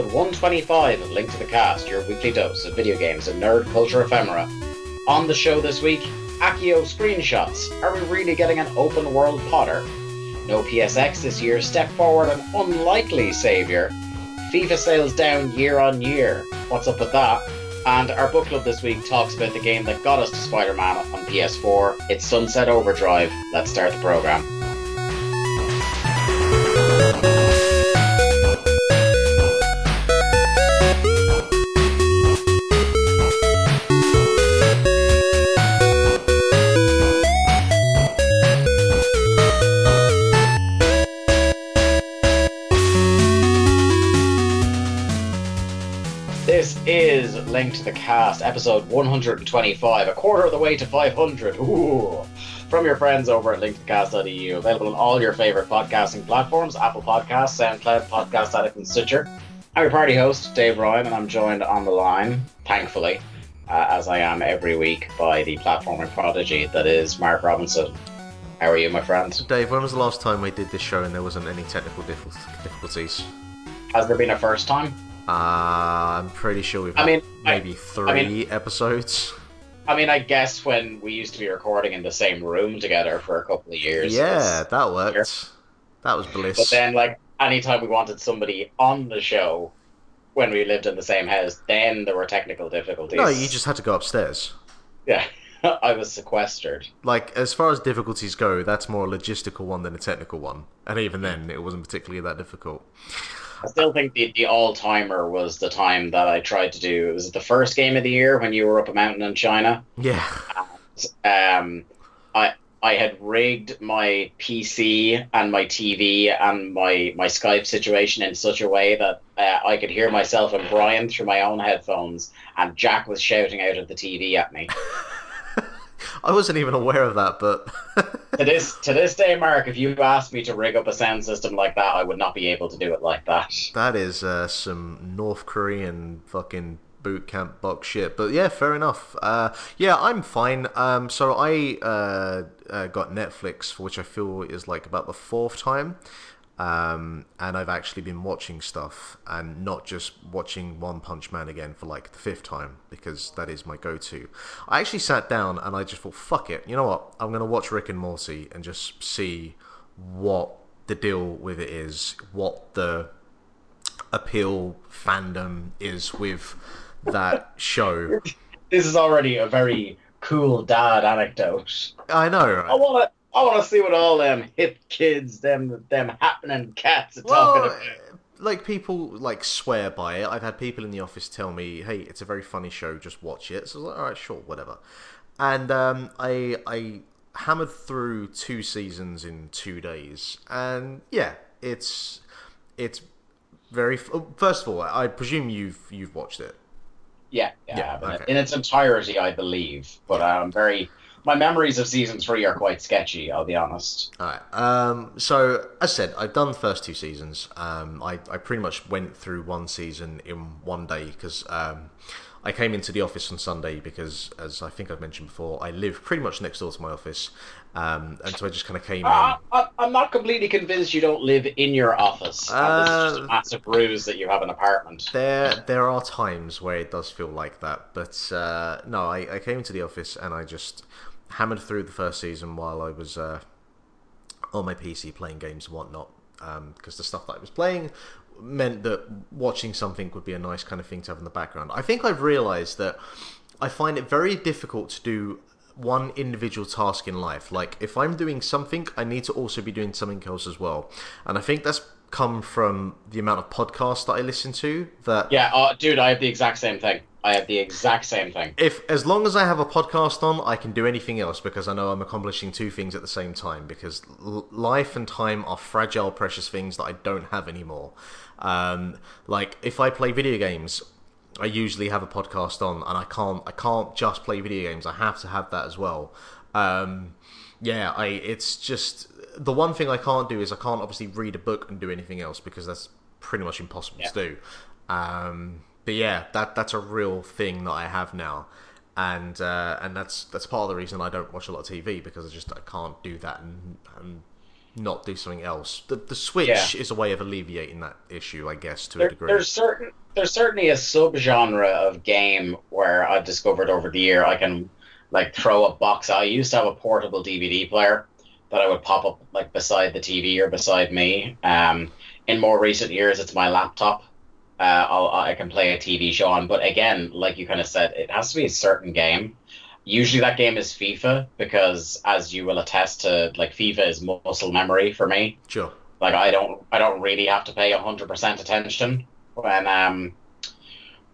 episode 125 of Link to the Cast, your weekly dose of video games and nerd culture ephemera. On the show this week, Accio screenshots. Are we really getting an open world Potter? No PSX this year, step forward an unlikely saviour. FIFA sales down year on year. What's up with that? And our book club this week talks about the game that got us to Spider Man on PS4. It's Sunset Overdrive. Let's start the programme. Link to the Cast, episode 125, a quarter of the way to 500. Ooh. From your friends over at linktothecast.eu, available on all your favorite podcasting platforms Apple Podcasts, SoundCloud, Podcast Addict, and Stitcher. I'm your party host, Dave Ryan, and I'm joined on the line, thankfully, uh, as I am every week, by the platforming prodigy that is Mark Robinson. How are you, my friend? Dave, when was the last time we did this show and there wasn't any technical difficulties? Has there been a first time? Uh, I'm pretty sure we've I had mean, I- maybe three I mean- episodes. I mean, I guess when we used to be recording in the same room together for a couple of years. Yeah, that worked. That was bliss. But then, like, anytime we wanted somebody on the show when we lived in the same house, then there were technical difficulties. no, you just had to go upstairs. Yeah. I was sequestered. Like, as far as difficulties go, that's more a logistical one than a technical one. And even then, it wasn't particularly that difficult. I still think the, the all timer was the time that I tried to do. It was the first game of the year when you were up a mountain in China. Yeah. um, I I had rigged my PC and my TV and my my Skype situation in such a way that uh, I could hear myself and Brian through my own headphones, and Jack was shouting out of the TV at me. I wasn't even aware of that, but. to this to this day, Mark, if you asked me to rig up a sound system like that, I would not be able to do it like that. That is uh, some North Korean fucking boot camp box shit. But yeah, fair enough. Uh, yeah, I'm fine. Um, so I uh, uh, got Netflix, for which I feel is like about the fourth time. Um, and I've actually been watching stuff and not just watching One Punch Man again for like the fifth time because that is my go to. I actually sat down and I just thought, fuck it, you know what? I'm going to watch Rick and Morty and just see what the deal with it is, what the appeal fandom is with that show. This is already a very cool dad anecdote. I know, I want to. I want to see what all them hip kids, them them happening cats are talking about. like people like swear by it. I've had people in the office tell me, "Hey, it's a very funny show. Just watch it." So I was like, "All right, sure, whatever." And um, I I hammered through two seasons in two days, and yeah, it's it's very. oh, First of all, I presume you've you've watched it. Yeah, yeah, Yeah, okay. in its entirety, I believe. But I'm very. My memories of season three are quite sketchy. I'll be honest. All right. Um, so, as I said, I've done the first two seasons. Um, I, I pretty much went through one season in one day because um, I came into the office on Sunday because, as I think I've mentioned before, I live pretty much next door to my office. Um, and so I just kind of came in. I, I, I'm not completely convinced you don't live in your office. this is just Uh, a massive ruse that you have an apartment. There, there are times where it does feel like that, but uh, no, I, I came into the office and I just hammered through the first season while I was uh, on my PC playing games and whatnot. Because the stuff that I was playing meant that watching something would be a nice kind of thing to have in the background. I think I've realised that I find it very difficult to do one individual task in life. Like if I'm doing something, I need to also be doing something else as well. And I think that's come from the amount of podcasts that I listen to. That Yeah, uh, dude, I have the exact same thing. I have the exact same thing. if as long as I have a podcast on, I can do anything else because I know I'm accomplishing two things at the same time. Because l- life and time are fragile, precious things that I don't have anymore. Um, like if I play video games, I usually have a podcast on, and I can't I can't just play video games. I have to have that as well. Um, yeah, I it's just the one thing I can't do is I can't obviously read a book and do anything else because that's pretty much impossible to do. Um, but yeah, that that's a real thing that I have now, and uh, and that's that's part of the reason I don't watch a lot of TV because I just I can't do that and, and not do something else. The the Switch Yeah. is a way of alleviating that issue, I guess, to a degree. there's certain there's certainly a subgenre of game where I've discovered over the year I can like throw a box. I used to have a portable DVD player that I would pop up like beside the TV or beside me. Um, in more recent years, it's my laptop. Uh, I'll, I can play a TV show on, but again, like you kind of said, it has to be a certain game. Usually, that game is FIFA because, as you will attest to, like FIFA is muscle memory for me Sure. like I don't I don't really have to pay hundred percent attention when um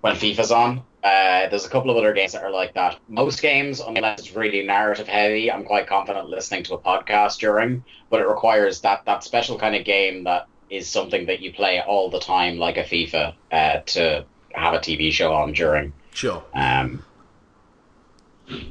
when FIFA's on. Uh, there's a couple of other games that are like that. Most games, unless it's really narrative heavy, I'm quite confident listening to a podcast during. But it requires that that special kind of game that is something that you play all the time, like a FIFA, uh, to have a TV show on during. Sure. Um,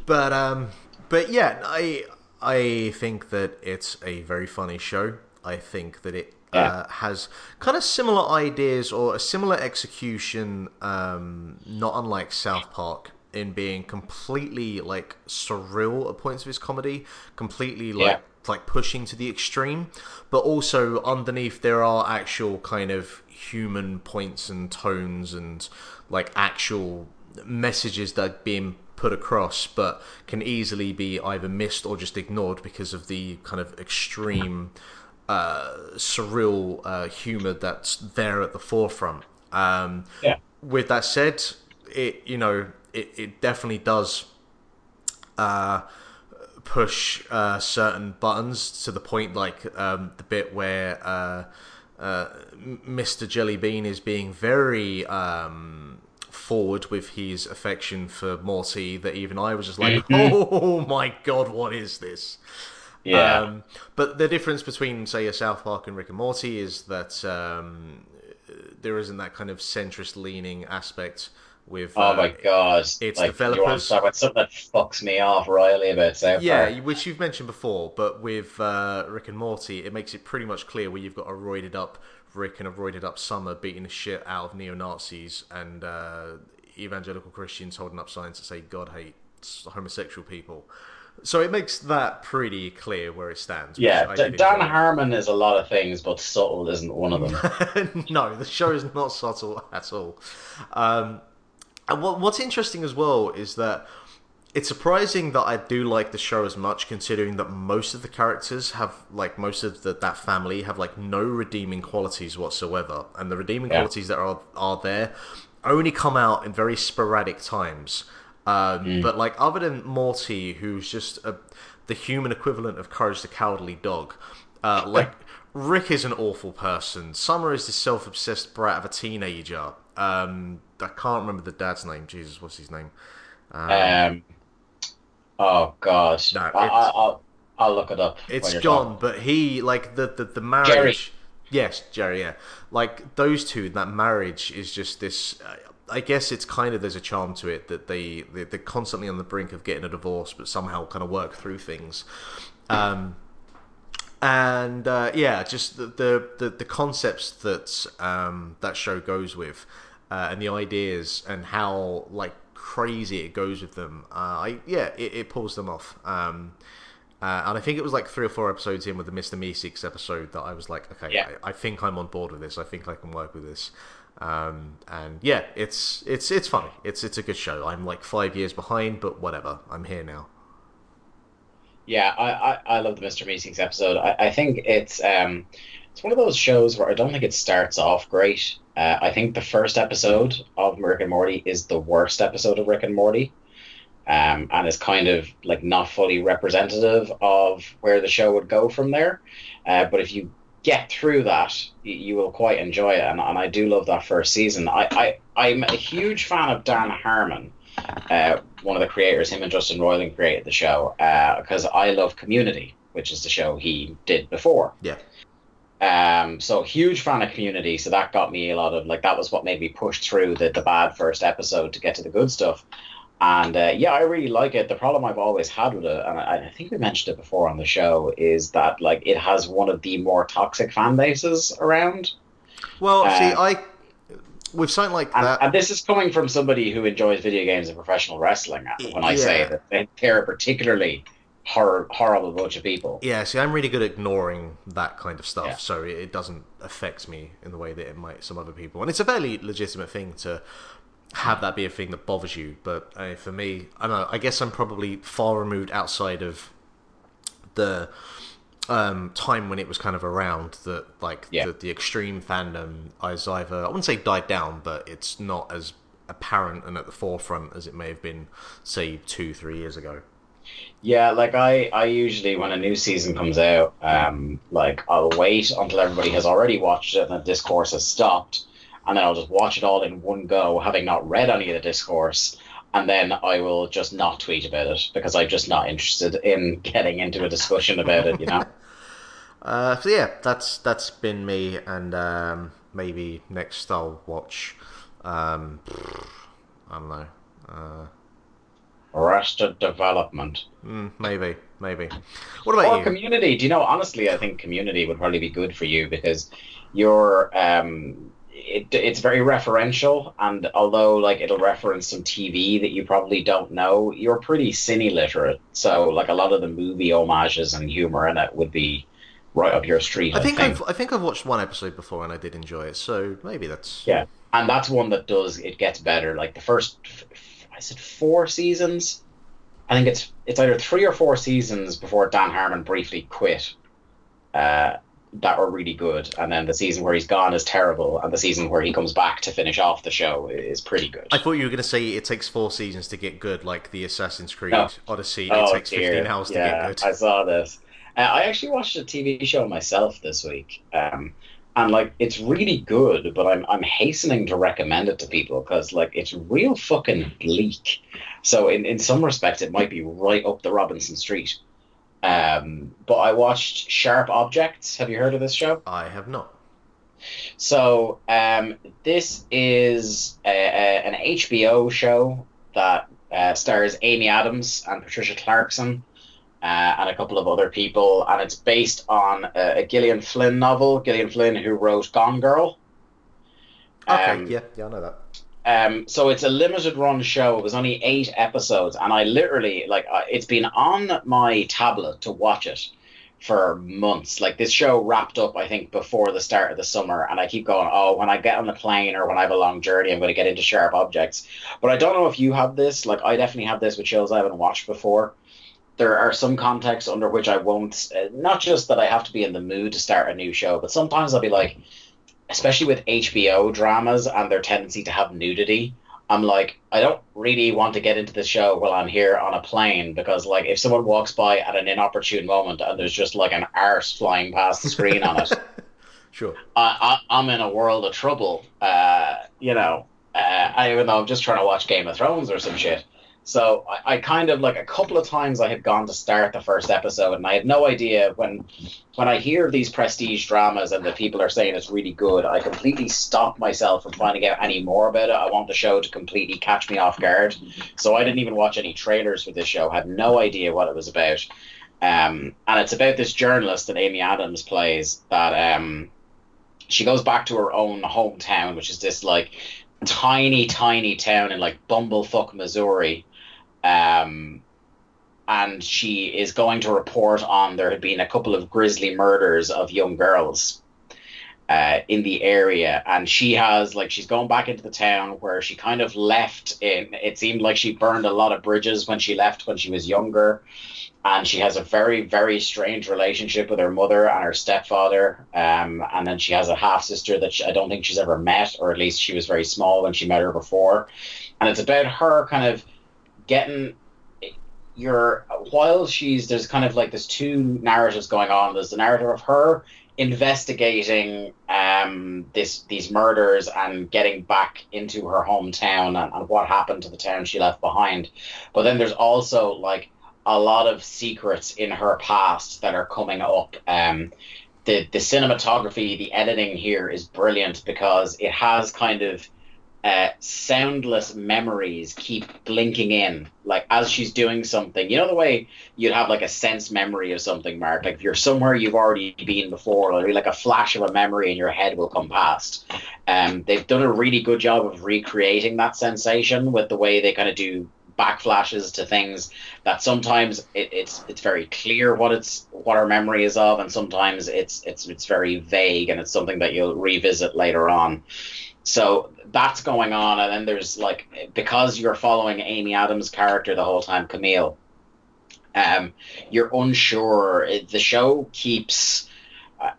But um, but yeah, I I think that it's a very funny show. I think that it. Uh, has kind of similar ideas or a similar execution, um, not unlike South Park in being completely like surreal at points of its comedy, completely like like pushing to the extreme, but also underneath there are actual kind of human points and tones and like actual messages that are being put across, but can easily be either missed or just ignored because of the kind of extreme uh, surreal uh, humor that's there at the forefront. Um, Yeah. With that said, it you know it, it definitely does uh, push uh, certain buttons to the point like um, the bit where uh, uh, Mr. Jellybean is being very um, forward with his affection for Morty that even I was just like, oh my god, what is this? Yeah, Um, but the difference between, say, a South Park and Rick and Morty is that um, there isn't that kind of centrist leaning aspect with. oh uh, my god, it's like, You want developers- talk about something that fucks me off royally about South Yeah, Park? which you've mentioned before, but with uh, Rick and Morty, it makes it pretty much clear where you've got a roided up Rick and a roided up Summer beating the shit out of neo Nazis and uh, evangelical Christians holding up signs that say God hates homosexual people. So it makes that pretty clear where it stands. Yeah, D- Dan. Harmon is a lot of things, but subtle isn't one of them. no, the show is not subtle at all. Um, and what, what's interesting as well is that it's surprising that I do like the show as much, considering that most of the characters have, like, most of the, that family have, like, no redeeming qualities whatsoever. And the redeeming Yeah. qualities that are, are there only come out in very sporadic times. Um, But, like, other than Morty, who's just a, the human equivalent of Courage the Cowardly Dog, uh, like, Rick is an awful person. Summer is this self-obsessed brat of a teenager. Um, I can't remember the dad's name. Jesus, what's his name? Um, oh God, No, I, I, I'll, I'll look it up. It's John, talking. but he like the the, the marriage. Jerry. Yes, Jerry. Yeah, like those two. That marriage is just this. Uh, I guess it's kind of there's a charm to it that they they- they're constantly on the brink of getting a divorce, but somehow kind of work through things. Um, and uh, yeah, just the, the the the concepts that um, that show goes with, uh, and the ideas and how like crazy it goes with them. Uh, I yeah, it, it pulls them off. Um, uh, and I think it was like three or four episodes in with the Mr. Meeseeks episode that I was like, okay, Yeah. I, I think I'm on board with this. I think I can work with this. Um, and yeah, it's it's it's funny. It's it's a good show. I'm like five years behind, but whatever. I'm here now. Yeah, I, I, I love the Mr. Meeseeks episode. I, I think it's um it's one of those shows where I don't think it starts off great. Uh, I think the first episode of Rick and Morty is the worst episode of Rick and Morty. Um, and is kind of like not fully representative of where the show would go from there. Uh, but if you get through that, you, will quite enjoy it. And, and I do love that first season. I, I, I'm a huge fan of Dan Harmon uh, one of the creators, him and Justin Roiland created the show because I love Community, which is the show he did before. Yeah. Um, so huge fan of Community, so that got me a lot of like that was what made me push through the the bad first episode to get to the good stuff. And uh, yeah, I really like it. The problem I've always had with it, and I, I think we mentioned it before on the show, is that like it has one of the more toxic fan bases around. Well, Uh, see, I with something like And, that. and this is coming from somebody who enjoys video games and professional wrestling. When I say Yeah. that they- they're particularly hor- horrible bunch of people. Yeah, see, I'm really good at ignoring that kind of stuff, Yeah. so it, it doesn't affect me in the way that it might some other people. And it's a fairly legitimate thing to have that be a thing that bothers you. But uh, for me, I don't know. I guess I'm probably far removed outside of the um, time when it was kind of around that, like Yeah. the, the extreme fandom is either I wouldn't say died down, but it's not as apparent and at the forefront as it may have been, say, two, three years ago. Yeah, like I, I usually when a new season comes out, um, like I'll wait until everybody has already watched it and the discourse has stopped, and then I'll just watch it all in one go, having not read any of the discourse, and then I will just not tweet about it because I'm just not interested in getting into a discussion about it. You know. Uh, so yeah, that's that's been me, and um, maybe next I'll watch. Um, I don't know. Uh, Arrested Development mm, maybe, maybe. What about or you? Community. Do you know? Honestly, I think Community would probably be good for you because you're um, it, it's very referential, and although like it'll reference some TV that you probably don't know, you're pretty cine literate. So like a lot of the movie homages and humor in it would be right up your street. I think I've I think I've watched one episode before and I did enjoy it, so maybe that's Yeah, and that's one that does it gets better. Like the first, I said four seasons. I think it's it's either three or four seasons before Dan Harmon briefly quit. Uh, that were really good, and then the season where he's gone is terrible, and the season where he comes back to finish off the show is pretty good. I thought you were going to say it takes four seasons to get good, like the Assassin's Creed No. Odyssey. Oh, it takes dear. fifteen hours yeah, to get good. I saw this. Uh, I actually watched a TV show myself this week, um, and like it's really good, but I'm I'm hastening to recommend it to people because like it's real fucking bleak. So in in some respects, it might be right up the Robinson Street. Um, but I watched Sharp Objects. Have you heard of this show? I have not. So um, this is a, a, an HBO show that uh, stars Amy Adams and Patricia Clarkson uh, and a couple of other people, and it's based on a, a Gillian Flynn novel. Gillian Flynn, who wrote Gone Girl. Okay, Um, yeah, yeah, I know that. Um, so it's a limited run show. It was only eight episodes, and I literally like I- it's been on my tablet to watch it for months. Like this show wrapped up, I think, before the start of the summer, and I keep going, oh, when I get on the plane or when I have a long journey, I'm going to get into sharp objects. But I don't know if you have this. Like I definitely have this with shows I haven't watched before. There are some contexts under which I won't. Uh, not just that I have to be in the mood to start a new show, but sometimes I'll be like especially with HBO dramas and their tendency to have nudity, I'm like, I don't really want to get into the show while I'm here on a plane because, like, if someone walks by at an inopportune moment and there's just like an arse flying past the screen on it, Sure. I, I, I'm in a world of trouble. Uh, you know, uh, I, even though I'm just trying to watch Game of Thrones or some shit. So I, I kind of like a couple of times I had gone to start the first episode and I had no idea when when I hear these prestige dramas and the people are saying it's really good, I completely stop myself from finding out any more about it. I want the show to completely catch me off guard. So I didn't even watch any trailers for this show, had no idea what it was about. Um, and it's about this journalist that Amy Adams plays that um, she goes back to her own hometown, which is this like tiny, tiny town in like Bumblefuck, Missouri. Um, and she is going to report on there had been a couple of grisly murders of young girls uh, in the area. And she has, like, she's going back into the town where she kind of left in. It seemed like she burned a lot of bridges when she left when she was younger and she has a very very strange relationship with her mother and her stepfather um, and then she has a half sister that she, i don't think she's ever met or at least she was very small when she met her before and it's about her kind of getting your while she's there's kind of like there's two narratives going on there's the narrative of her investigating um, this these murders and getting back into her hometown and, and what happened to the town she left behind but then there's also like a lot of secrets in her past that are coming up. Um, the the cinematography, the editing here is brilliant because it has kind of uh, soundless memories keep blinking in, like as she's doing something. You know the way you'd have like a sense memory of something, Mark. Like if you're somewhere you've already been before, or like a flash of a memory in your head will come past. Um, they've done a really good job of recreating that sensation with the way they kind of do backflashes to things that sometimes it, it's it's very clear what it's what our memory is of, and sometimes it's it's it's very vague and it's something that you'll revisit later on. So that's going on, and then there's like because you're following Amy Adams' character the whole time, Camille. Um, you're unsure. The show keeps. Uh,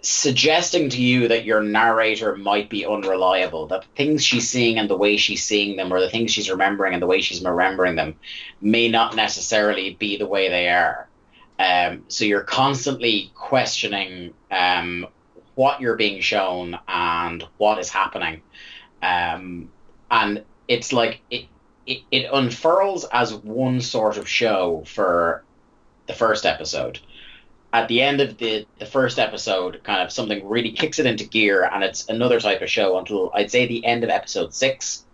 suggesting to you that your narrator might be unreliable, that the things she's seeing and the way she's seeing them, or the things she's remembering and the way she's remembering them, may not necessarily be the way they are. Um, so you're constantly questioning um, what you're being shown and what is happening. Um, and it's like it, it, it unfurls as one sort of show for the first episode at the end of the the first episode, kind of something really kicks it into gear, and it's another type of show until I'd say the end of episode six.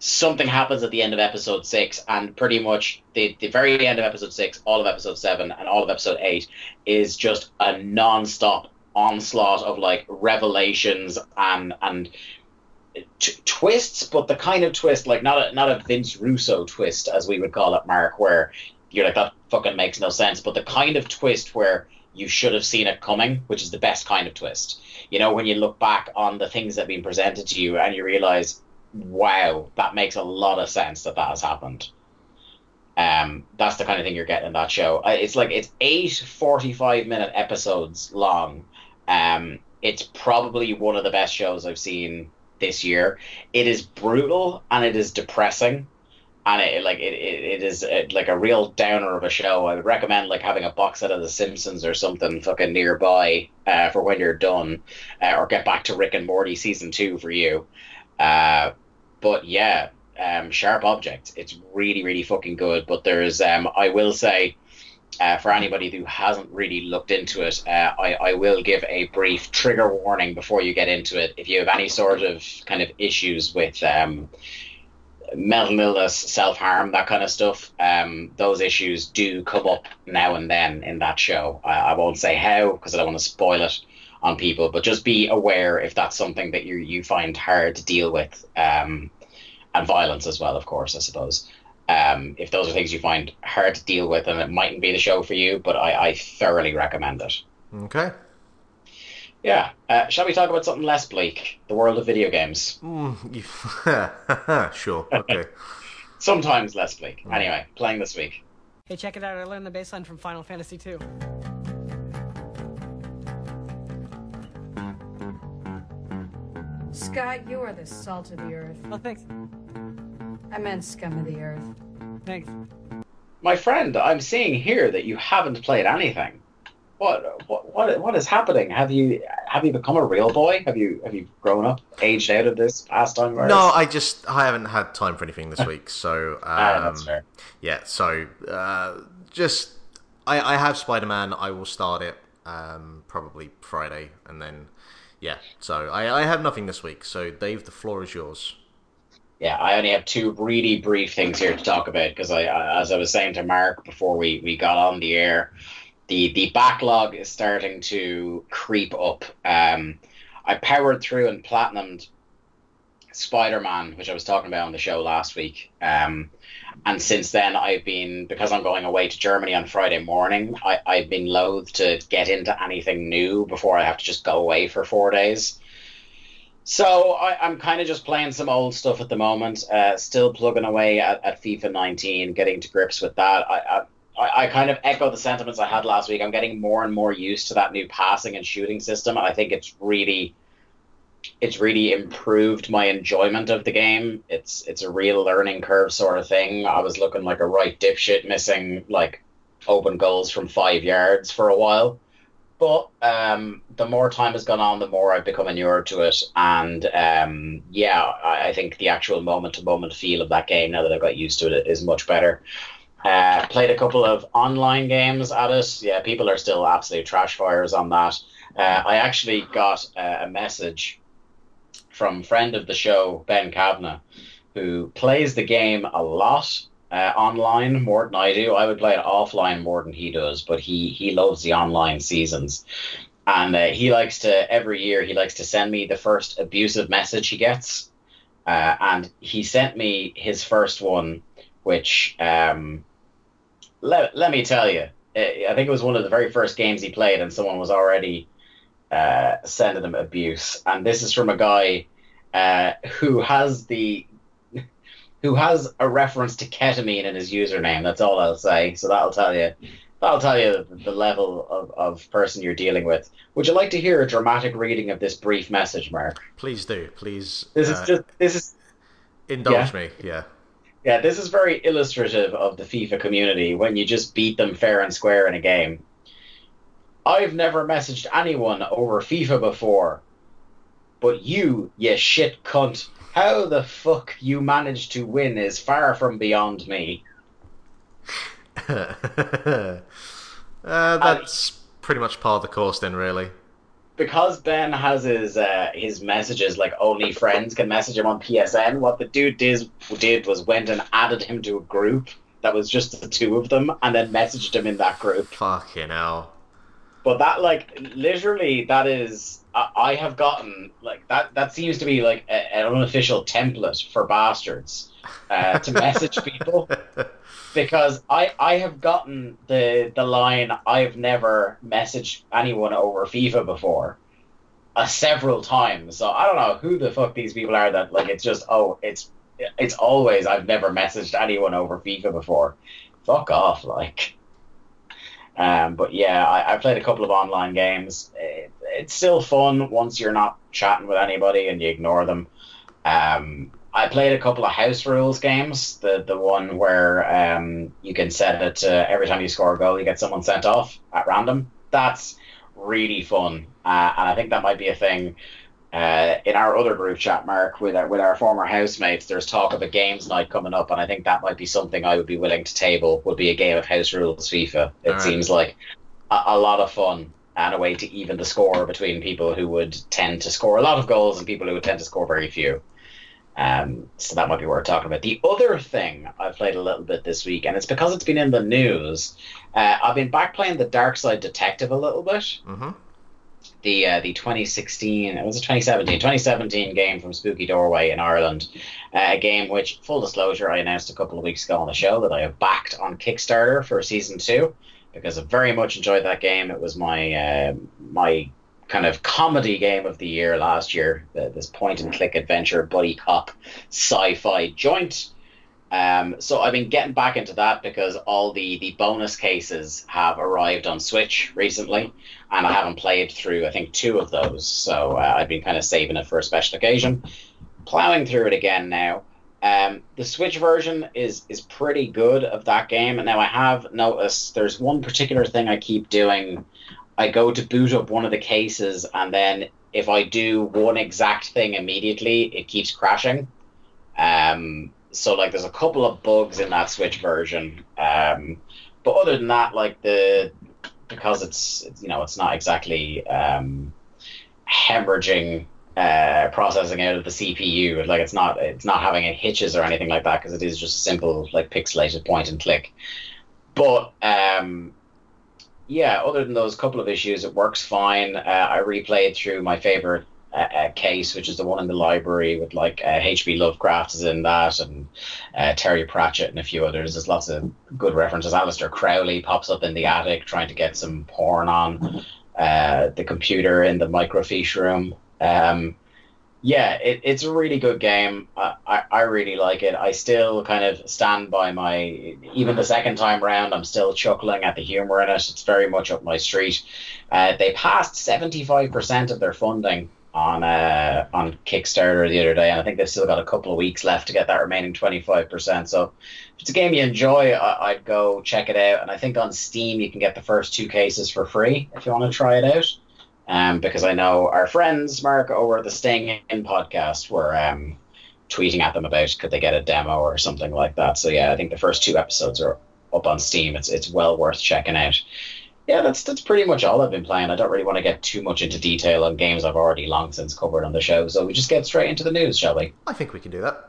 Something happens at the end of episode six, and pretty much the the very end of episode six, all of episode seven, and all of episode eight is just a non-stop onslaught of like revelations and and t- twists, but the kind of twist like not a not a Vince Russo twist as we would call it, Mark, where you're like that fucking makes no sense. But the kind of twist where you should have seen it coming, which is the best kind of twist. You know, when you look back on the things that have been presented to you and you realize, wow, that makes a lot of sense that that has happened. Um, that's the kind of thing you're getting in that show. It's like it's eight 45 minute episodes long. Um, it's probably one of the best shows I've seen this year. It is brutal and it is depressing and it like it, it, it is a, like a real downer of a show. I would recommend like having a box set of The Simpsons or something fucking nearby uh, for when you're done, uh, or get back to Rick and Morty season two for you. Uh, but yeah, um, Sharp Object, it's really really fucking good. But there's um, I will say. Uh, for anybody who hasn't really looked into it, uh, I, I will give a brief trigger warning before you get into it. If you have any sort of kind of issues with um, mental illness, self harm, that kind of stuff. Um, those issues do come up now and then in that show. I, I won't say how because I don't want to spoil it on people, but just be aware if that's something that you you find hard to deal with, um, and violence as well, of course, I suppose. Um, if those are things you find hard to deal with, and it mightn't be the show for you, but I, I thoroughly recommend it. Okay. Yeah. Uh, shall we talk about something less bleak? The world of video games. Mm, sure. Okay. Sometimes less bleak. Mm. Anyway, playing this week. Hey, check it out. I learned the bass line from Final Fantasy II. Scott, you are the salt of the earth. Oh, thanks. I meant scum of the earth. Thanks. My friend, I'm seeing here that you haven't played anything what what what what is happening? Have you have you become a real boy? Have you have you grown up, aged out of this pastime? Virus? No, I just I haven't had time for anything this week. So um, ah, that's fair. Yeah, so uh, just I I have Spider Man. I will start it um, probably Friday, and then yeah. So I I have nothing this week. So Dave, the floor is yours. Yeah, I only have two really brief things here to talk about because I, as I was saying to Mark before we, we got on the air, the the backlog is starting to creep up. Um, I powered through and platinumed Spider Man, which I was talking about on the show last week. Um, and since then, I've been because I'm going away to Germany on Friday morning. I, I've been loath to get into anything new before I have to just go away for four days. So I, am kind of just playing some old stuff at the moment. Uh, still plugging away at, at FIFA 19, getting to grips with that. I, I I, kind of echo the sentiments I had last week. I'm getting more and more used to that new passing and shooting system. I think it's really it's really improved my enjoyment of the game. It's it's a real learning curve sort of thing. I was looking like a right dipshit missing like open goals from five yards for a while. But um, the more time has gone on, the more I've become inured to it. And um, yeah, I, I think the actual moment to moment feel of that game, now that I've got used to it, is much better. Uh, played a couple of online games at it. Yeah, people are still absolute trash fires on that. Uh, I actually got uh, a message from friend of the show Ben Kavanagh, who plays the game a lot uh, online more than I do. I would play it offline more than he does, but he he loves the online seasons. And uh, he likes to every year he likes to send me the first abusive message he gets uh, and he sent me his first one, which um, let let me tell you, I think it was one of the very first games he played, and someone was already uh, sending him abuse. And this is from a guy uh, who has the who has a reference to ketamine in his username. That's all I'll say. So that'll tell you that'll tell you the level of, of person you're dealing with. Would you like to hear a dramatic reading of this brief message, Mark? Please do. Please. This is uh, just this is indulge yeah. me. Yeah. yeah, this is very illustrative of the FIFA community when you just beat them fair and square in a game. I've never messaged anyone over FIFA before, but you, you shit cunt, how the fuck you managed to win is far from beyond me. uh, that's pretty much part of the course, then, really. because Ben has his uh, his messages like only friends can message him on PSN. What the dude did did was went and added him to a group that was just the two of them, and then messaged him in that group. Fucking hell. But that like literally that is I, I have gotten like that that seems to be like a, an unofficial template for bastards uh, to message people because I I have gotten the the line I've never messaged anyone over FIFA before uh, several times. So I don't know who the fuck these people are that like it's just oh it's it's always I've never messaged anyone over FIFA before. Fuck off, like. Um, but yeah, I, I played a couple of online games. It, it's still fun once you're not chatting with anybody and you ignore them. Um, I played a couple of house rules games. The the one where um, you can set it to every time you score a goal, you get someone sent off at random. That's really fun, uh, and I think that might be a thing. Uh, in our other group chat, Mark, with our, with our former housemates, there's talk of a games night coming up, and I think that might be something I would be willing to table. Would be a game of house rules FIFA. It Alright. seems like a, a lot of fun and a way to even the score between people who would tend to score a lot of goals and people who would tend to score very few. Um, so that might be worth talking about. The other thing I've played a little bit this week, and it's because it's been in the news. Uh, I've been back playing the Dark Side Detective a little bit. hmm The uh, the 2016, it was a 2017, 2017 game from Spooky Doorway in Ireland. Uh, a game which, full disclosure, I announced a couple of weeks ago on the show that I have backed on Kickstarter for season two because I very much enjoyed that game. It was my uh, my kind of comedy game of the year last year. The, this point and click adventure buddy cop sci-fi joint. Um, so I've been getting back into that because all the the bonus cases have arrived on Switch recently, and I haven't played through I think two of those. So uh, I've been kind of saving it for a special occasion. Plowing through it again now. Um, the Switch version is is pretty good of that game, and now I have noticed there's one particular thing I keep doing. I go to boot up one of the cases, and then if I do one exact thing immediately, it keeps crashing. Um, so like, there's a couple of bugs in that Switch version. Um, but other than that, like the because it's you know it's not exactly um, hemorrhaging uh, processing out of the CPU. Like it's not it's not having any hitches or anything like that because it is just simple like pixelated point and click. But um, yeah, other than those couple of issues, it works fine. Uh, I replayed through my favorite uh, uh, case, which is the one in the library with like uh, H.P. Lovecraft is in that, and uh, Terry Pratchett and a few others. There's lots of good references. Aleister Crowley pops up in the attic trying to get some porn on uh, the computer in the microfiche room. Um, yeah, it, it's a really good game. I, I, I really like it. I still kind of stand by my, even the second time round, I'm still chuckling at the humor in it. It's very much up my street. Uh, they passed 75% of their funding on uh, on Kickstarter the other day, and I think they've still got a couple of weeks left to get that remaining 25%. So if it's a game you enjoy, I, I'd go check it out. And I think on Steam you can get the first two cases for free if you want to try it out um, because I know our friends, Mark, over the Staying In podcast were um, tweeting at them about could they get a demo or something like that. So yeah, I think the first two episodes are up on Steam. It's it's well worth checking out. Yeah, that's that's pretty much all I've been playing. I don't really want to get too much into detail on games I've already long since covered on the show. So we just get straight into the news, shall we? I think we can do that.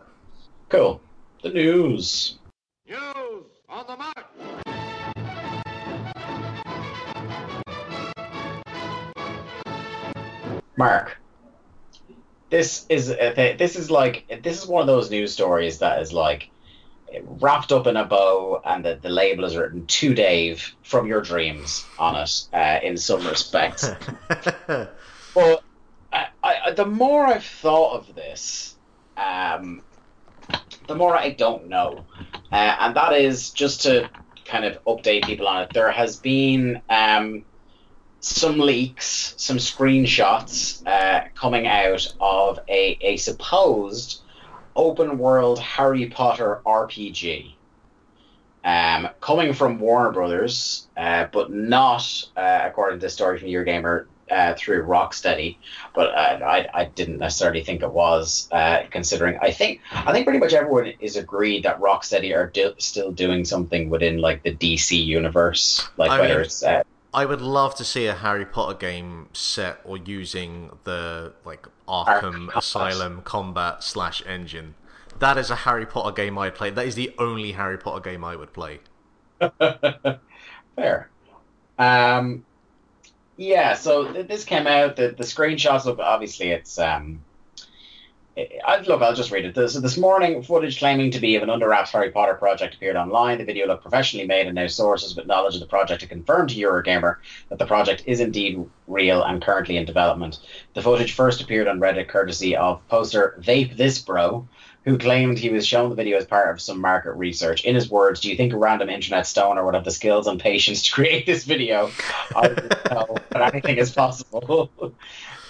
Cool. The news. News on the mark. Mark, this is a th- this is like this is one of those news stories that is like wrapped up in a bow, and the, the label is written to Dave from your dreams on it. Uh, in some respects, but I, I, the more I've thought of this, um, the more I don't know, uh, and that is just to kind of update people on it. There has been um, some leaks, some screenshots uh, coming out of a, a supposed open world Harry Potter RPG. Um, coming from Warner Brothers, uh, but not, uh, according to the story from Eurogamer, uh, through Rocksteady. But uh, I, I didn't necessarily think it was, uh, considering I think I think pretty much everyone is agreed that Rocksteady are do- still doing something within like the DC universe, like I whether mean- it's uh, I would love to see a Harry Potter game set or using the like Arkham. Asylum combat slash engine. That is a Harry Potter game I'd play. That is the only Harry Potter game I would play. Fair. Um, yeah, so th- this came out. The, the screenshots look obviously it's. Um, I, look, I'll just read it. So this morning, footage claiming to be of an under wraps Harry Potter project appeared online. The video looked professionally made, and now sources with knowledge of the project have confirmed to Eurogamer that the project is indeed real and currently in development. The footage first appeared on Reddit courtesy of poster Vape This Bro, who claimed he was shown the video as part of some market research. In his words, do you think a random internet stoner would have the skills and patience to create this video? I don't know, but anything is possible.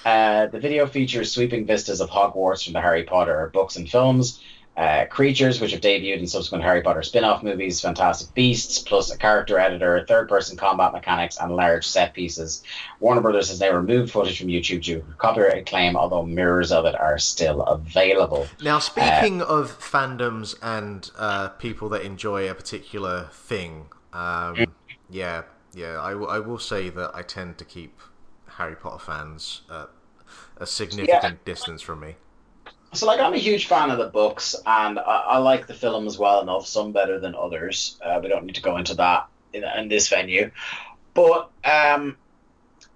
Uh, the video features sweeping vistas of Hogwarts from the Harry Potter books and films, uh, creatures which have debuted in subsequent Harry Potter spin off movies, Fantastic Beasts, plus a character editor, third person combat mechanics, and large set pieces. Warner Brothers has now removed footage from YouTube due to copyright claim, although mirrors of it are still available. Now, speaking of fandoms and uh, people that enjoy a particular thing, um, yeah, yeah, I, w- I will say that I tend to keep Harry Potter fans uh, a significant distance from me. So, like, I'm a huge fan of the books, and I, I like the films well enough. Some better than others. Uh, we don't need to go into that in, in this venue. But um,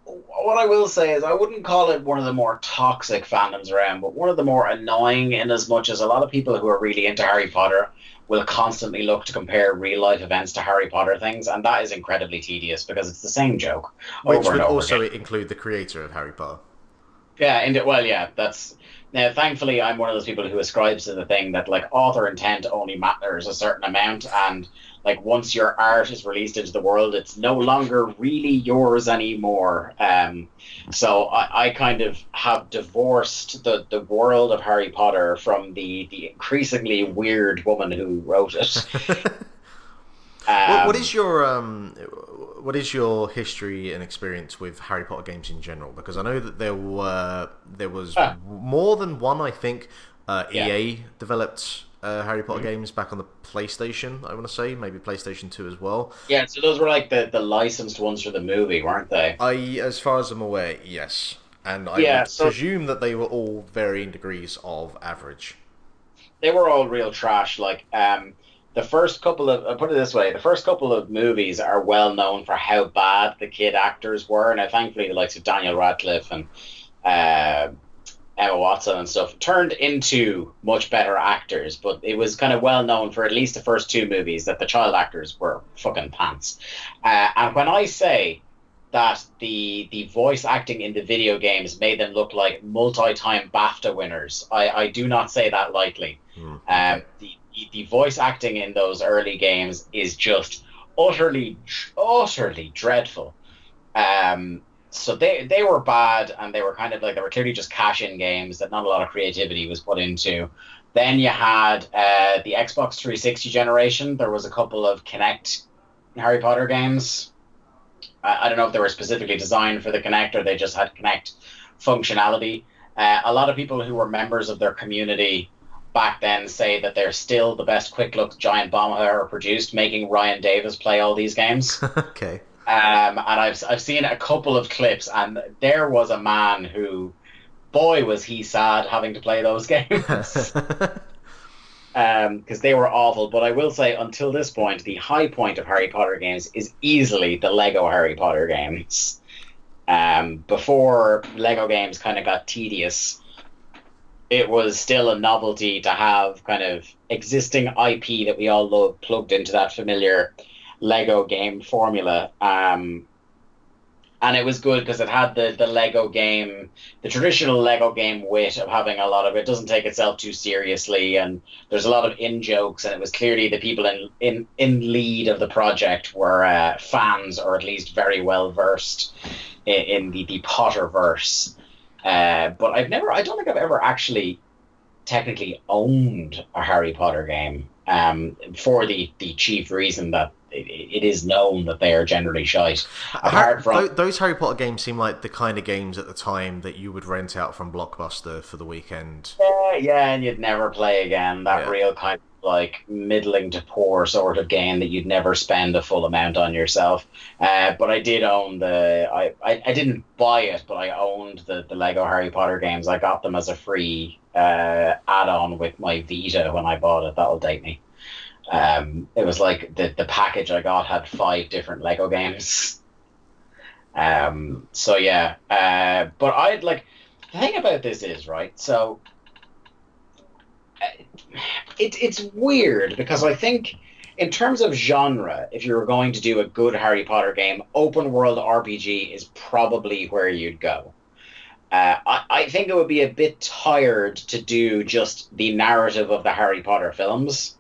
what I will say is, I wouldn't call it one of the more toxic fandoms around, but one of the more annoying. In as much as a lot of people who are really into Harry Potter will constantly look to compare real life events to Harry Potter things, and that is incredibly tedious because it's the same joke Which over would and over also again. include the creator of Harry Potter. Yeah, and it, well, yeah, that's now. Thankfully, I'm one of those people who ascribes to the thing that like author intent only matters a certain amount, and like once your art is released into the world, it's no longer really yours anymore. Um, so I, I kind of have divorced the the world of Harry Potter from the the increasingly weird woman who wrote it. what, what Um, is your um, what is your history and experience with Harry Potter games in general? Because I know that there were there was Ah. more than one. I think uh, Yeah. EA developed uh, Harry Potter games back on the PlayStation. I want to say maybe PlayStation Two as well. Yeah, so those were like the the licensed ones for the movie, weren't they? I, as far as I'm aware, yes, and I Yeah, so- presume that they were all varying degrees of average. they were all real trash. Like um, the first couple of, I'll put it this way, the first couple of movies are well known for how bad the kid actors were. Now, thankfully, the likes of Daniel Radcliffe and uh, Emma Watson and stuff turned into much better actors. But it was kind of well known for at least the first two movies that the child actors were fucking pants. Uh, and when I say that the the voice acting in the video games made them look like multi-time BAFTA winners. I, I do not say that lightly. Hmm. Um, the, the the voice acting in those early games is just utterly utterly dreadful. Um, so they they were bad and they were kind of like they were clearly just cash in games that not a lot of creativity was put into. Then you had uh, the Xbox 360 generation. There was a couple of Kinect Harry Potter games. I, I don't know if they were specifically designed for the Kinect or they just had Kinect functionality. Uh, a lot of people who were members of their community back then say that they're still the best quick look giant bomb ever produced, making Ryan Davis play all these games. okay. Um, and I've I've seen a couple of clips, and there was a man who, boy, was he sad having to play those games because they were awful. But I will say, until this point, the high point of Harry Potter games is easily the Lego Harry Potter games. Um, before Lego games kind of got tedious, it was still a novelty to have kind of existing IP that we all love plugged into that familiar Lego game formula. Um, and it was good because it had the, the Lego game, the traditional Lego game wit of having a lot of it doesn't take itself too seriously, and there's a lot of in jokes, and it was clearly the people in in, in lead of the project were uh, fans or at least very well versed in, in the the Potterverse. Uh, but I've never, I don't think I've ever actually technically owned a Harry Potter game um, for the the chief reason that it, it is known that they are generally shite. Apart from those Harry Potter games seem like the kind of games at the time that you would rent out from Blockbuster for the weekend. yeah, yeah, and you'd never play again. That Yeah. real kind of like middling to poor sort of game that you'd never spend a full amount on yourself. Uh, but I did own the. I, I, I didn't buy it, but I owned the, the Lego Harry Potter games. I got them as a free uh, add-on with my Vita when I bought it. That'll date me. Um, it was like the the package I got had five different Lego games. Um, so yeah, uh, but I'd like the thing about this is right. So uh, it it's weird because I think in terms of genre, if you were going to do a good Harry Potter game, open world RPG is probably where you'd go. Uh, I, I think it would be a bit tired to do just the narrative of the Harry Potter films.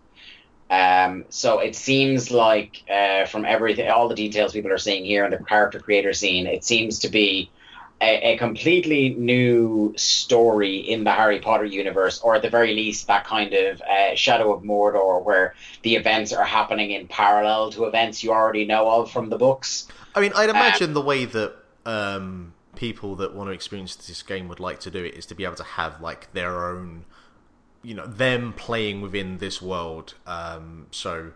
Um, so it seems like uh, from everything, all the details people are seeing here in the character creator scene, it seems to be a, a completely new story in the Harry Potter universe, or at the very least, that kind of uh, Shadow of Mordor, where the events are happening in parallel to events you already know of from the books. I mean, I'd imagine the way that um, people that want to experience this game would like to do it is to be able to have like their own, you know, them playing within this world. Um, so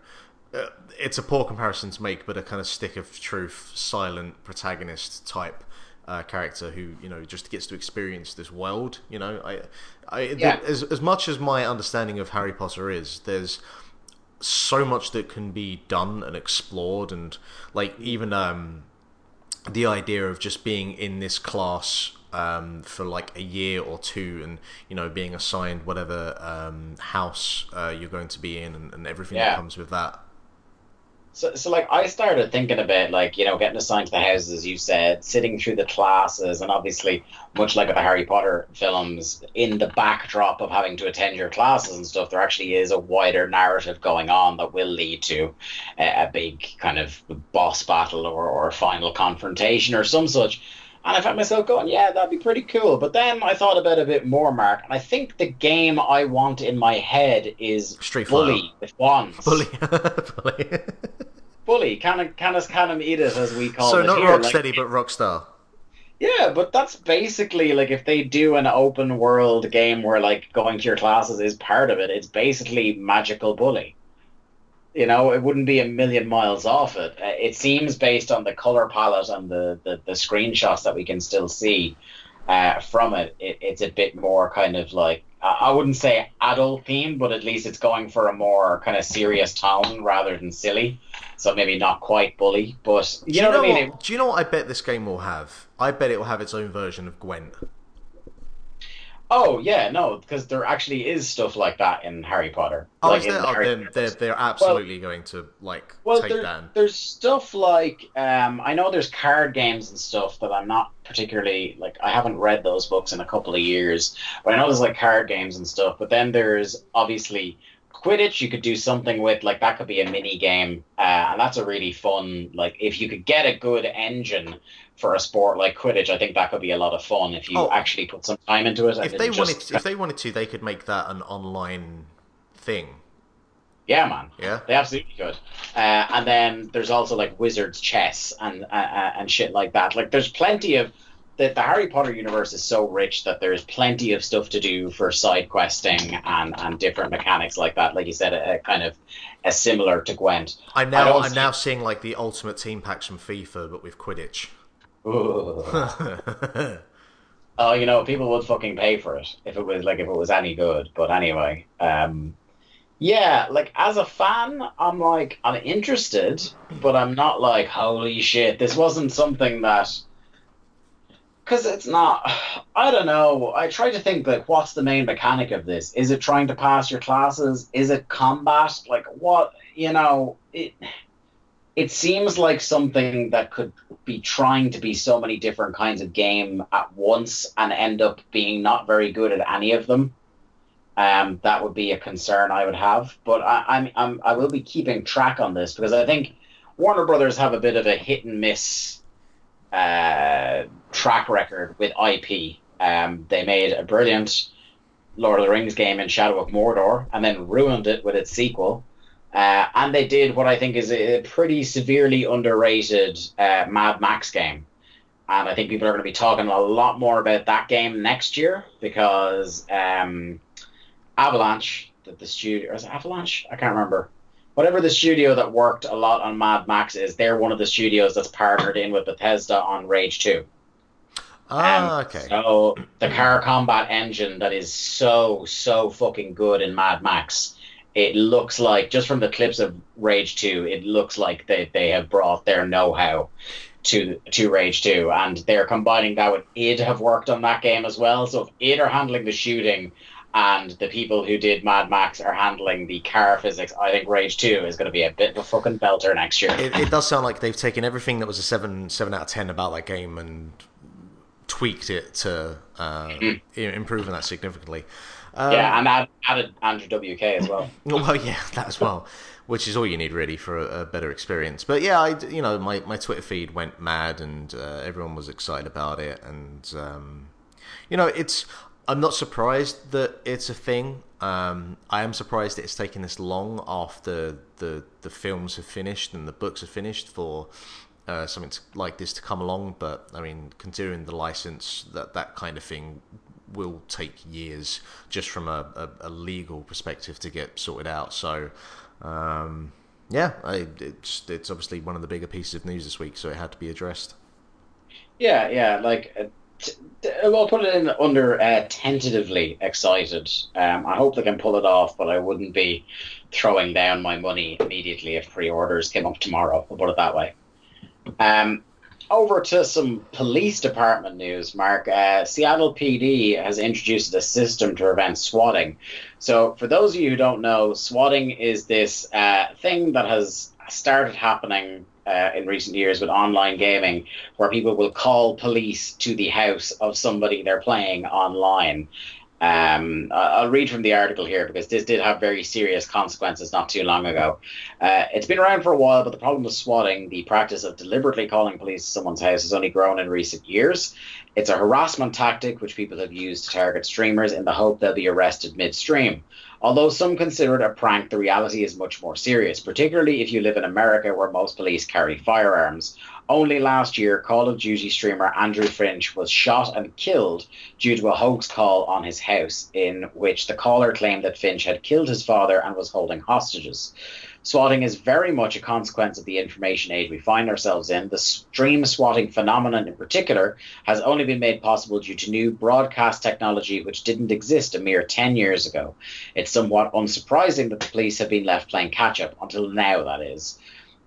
uh, it's a poor comparison to make, but a kind of stick of truth, silent protagonist type. Uh, character who you know just gets to experience this world. You know, I, I Yeah. the, as as much as my understanding of Harry Potter is, there's so much that can be done and explored, and like even um, the idea of just being in this class um, for like a year or two and you know being assigned whatever um, house uh, you're going to be in and, and everything Yeah. that comes with that So, so like I started thinking about like you know getting assigned to the houses, as you said, sitting through the classes, and obviously much like with the Harry Potter films, in the backdrop of having to attend your classes and stuff, there actually is a wider narrative going on that will lead to a, a big kind of boss battle or, or final confrontation or some such. And I found myself going, yeah, that'd be pretty cool. But then I thought about it a bit more, Mark, and I think the game I want in my head is Street Bully Fighter. with wands. bully bully Bully, can Canis Canem Edit as we call so it So not here. rocksteady like, but rockstar yeah, but that's basically like if they do an open world game where like going to your classes is part of it, it's basically magical bully. You know, it wouldn't be a million miles off it. Uh, It seems based on the color palette and the, the, the screenshots that we can still see uh, from it, it, it's a bit more kind of like I wouldn't say adult theme, but at least it's going for a more kind of serious tone rather than silly. So maybe not quite bully, but you do know, what I mean. what, do you know what I bet this game will have I bet it will have its own version of Gwent Oh yeah, no, because there actually is stuff like that in Harry Potter. oh like is there? the Oh, then they're, they're absolutely going to like Well, take there, and- there's stuff like um, I know there's card games and stuff that I'm not particularly like. I haven't read those books in a couple of years, but I know there's like card games and stuff. But then there's obviously Quidditch. You could do something with like that could be a mini game, uh, and that's a really fun. Like if you could get a good engine for a sport like Quidditch, I think that could be a lot of fun if you Oh. actued put some time into it. if they wanted just- if they wanted to they could make that an online thing yeah, man. yeah They absolutely could. Uh, and then there's also like Wizards chess and uh, uh, and shit like that. Like there's plenty of the, the Harry Potter universe is so rich that there's plenty of stuff to do for side questing and, and different mechanics like that. Like you said, a, a kind of a similar to Gwent. I'm now I'm now seeing like the ultimate team packs from FIFA, but with Quidditch. Oh, you know, people would fucking pay for it if it was like if it was any good. But anyway, um, yeah, like as a fan, I'm like I'm interested, but I'm not like holy shit. This wasn't something that Because it's not. I don't know. I try to think like, what's the main mechanic of this? Is it trying to pass your classes? Is it combat? Like what? You know, it. It seems like something that could be trying to be so many different kinds of game at once and end up being not very good at any of them. Um, that would be a concern I would have. But I, I'm, I'm I will be keeping track on this because I think Warner Brothers have a bit of a hit and miss uh, track record with IP. Um, they made a brilliant Lord of the Rings game in Shadow of Mordor and then ruined it with its sequel. Uh, and they did what I think is a pretty severely underrated uh, Mad Max game. And I think people are going to be talking a lot more about that game next year because um, Avalanche, the, the studio, is it Avalanche? I can't remember. Whatever the studio that worked a lot on Mad Max is, they're one of the studios that's partnered in with Bethesda on Rage 2. Ah, Um, okay. So the car combat engine that is so so fucking good in Mad Max, it looks like just from the clips of Rage Two, it looks like they, they have brought their know how to to Rage Two, and they're combining that with id have worked on that game as well. So if id are handling the shooting. And the people who did Mad Max are handling the car physics. I think Rage Two is going to be a bit of a fucking belter next year. It, it does sound like they've taken everything that was a seven seven out of ten about that game and tweaked it to uh, i- improving that significantly. Um, yeah, and add, added Andrew WK as well. Well, yeah, that as well, which is all you need really for a, a better experience. But yeah, I, you know, my, my Twitter feed went mad, and uh, everyone was excited about it, and um, you know, it's. I'm not surprised that it's a thing. Um, I am surprised that it's taken this long after the the films have finished and the books are finished for uh, something to, like this to come along. But I mean, considering the license, that that kind of thing will take years just from a, a, a legal perspective to get sorted out. So, um, yeah, I, it's it's obviously one of the bigger pieces of news this week, so it had to be addressed. Yeah, yeah, like uh, t- I'll put it in under uh, tentatively excited. Um, I hope they can pull it off, but I wouldn't be throwing down my money immediately if pre-orders came up tomorrow. I'll put it that way. Um, over to some police department news, Mark. Uh, Seattle PD has introduced a system to prevent swatting. So, for those of you who don't know, swatting is this uh, thing that has started happening uh, in recent years with online gaming, where people will call police to the house of somebody they're playing online. Um, I'll read from the article here because this did have very serious consequences not too long ago. Uh, it's been around for a while, but the problem of swatting, the practice of deliberately calling police to someone's house, has only grown in recent years. It's a harassment tactic which people have used to target streamers in the hope they'll be arrested midstream. Although some consider it a prank, the reality is much more serious, particularly if you live in America where most police carry firearms. Only last year, Call of Duty streamer Andrew Finch was shot and killed due to a hoax call on his house, in which the caller claimed that Finch had killed his father and was holding hostages. Swatting is very much a consequence of the information age we find ourselves in. The stream swatting phenomenon, in particular, has only been made possible due to new broadcast technology which didn't exist a mere 10 years ago. It's somewhat unsurprising that the police have been left playing catch up, until now, that is.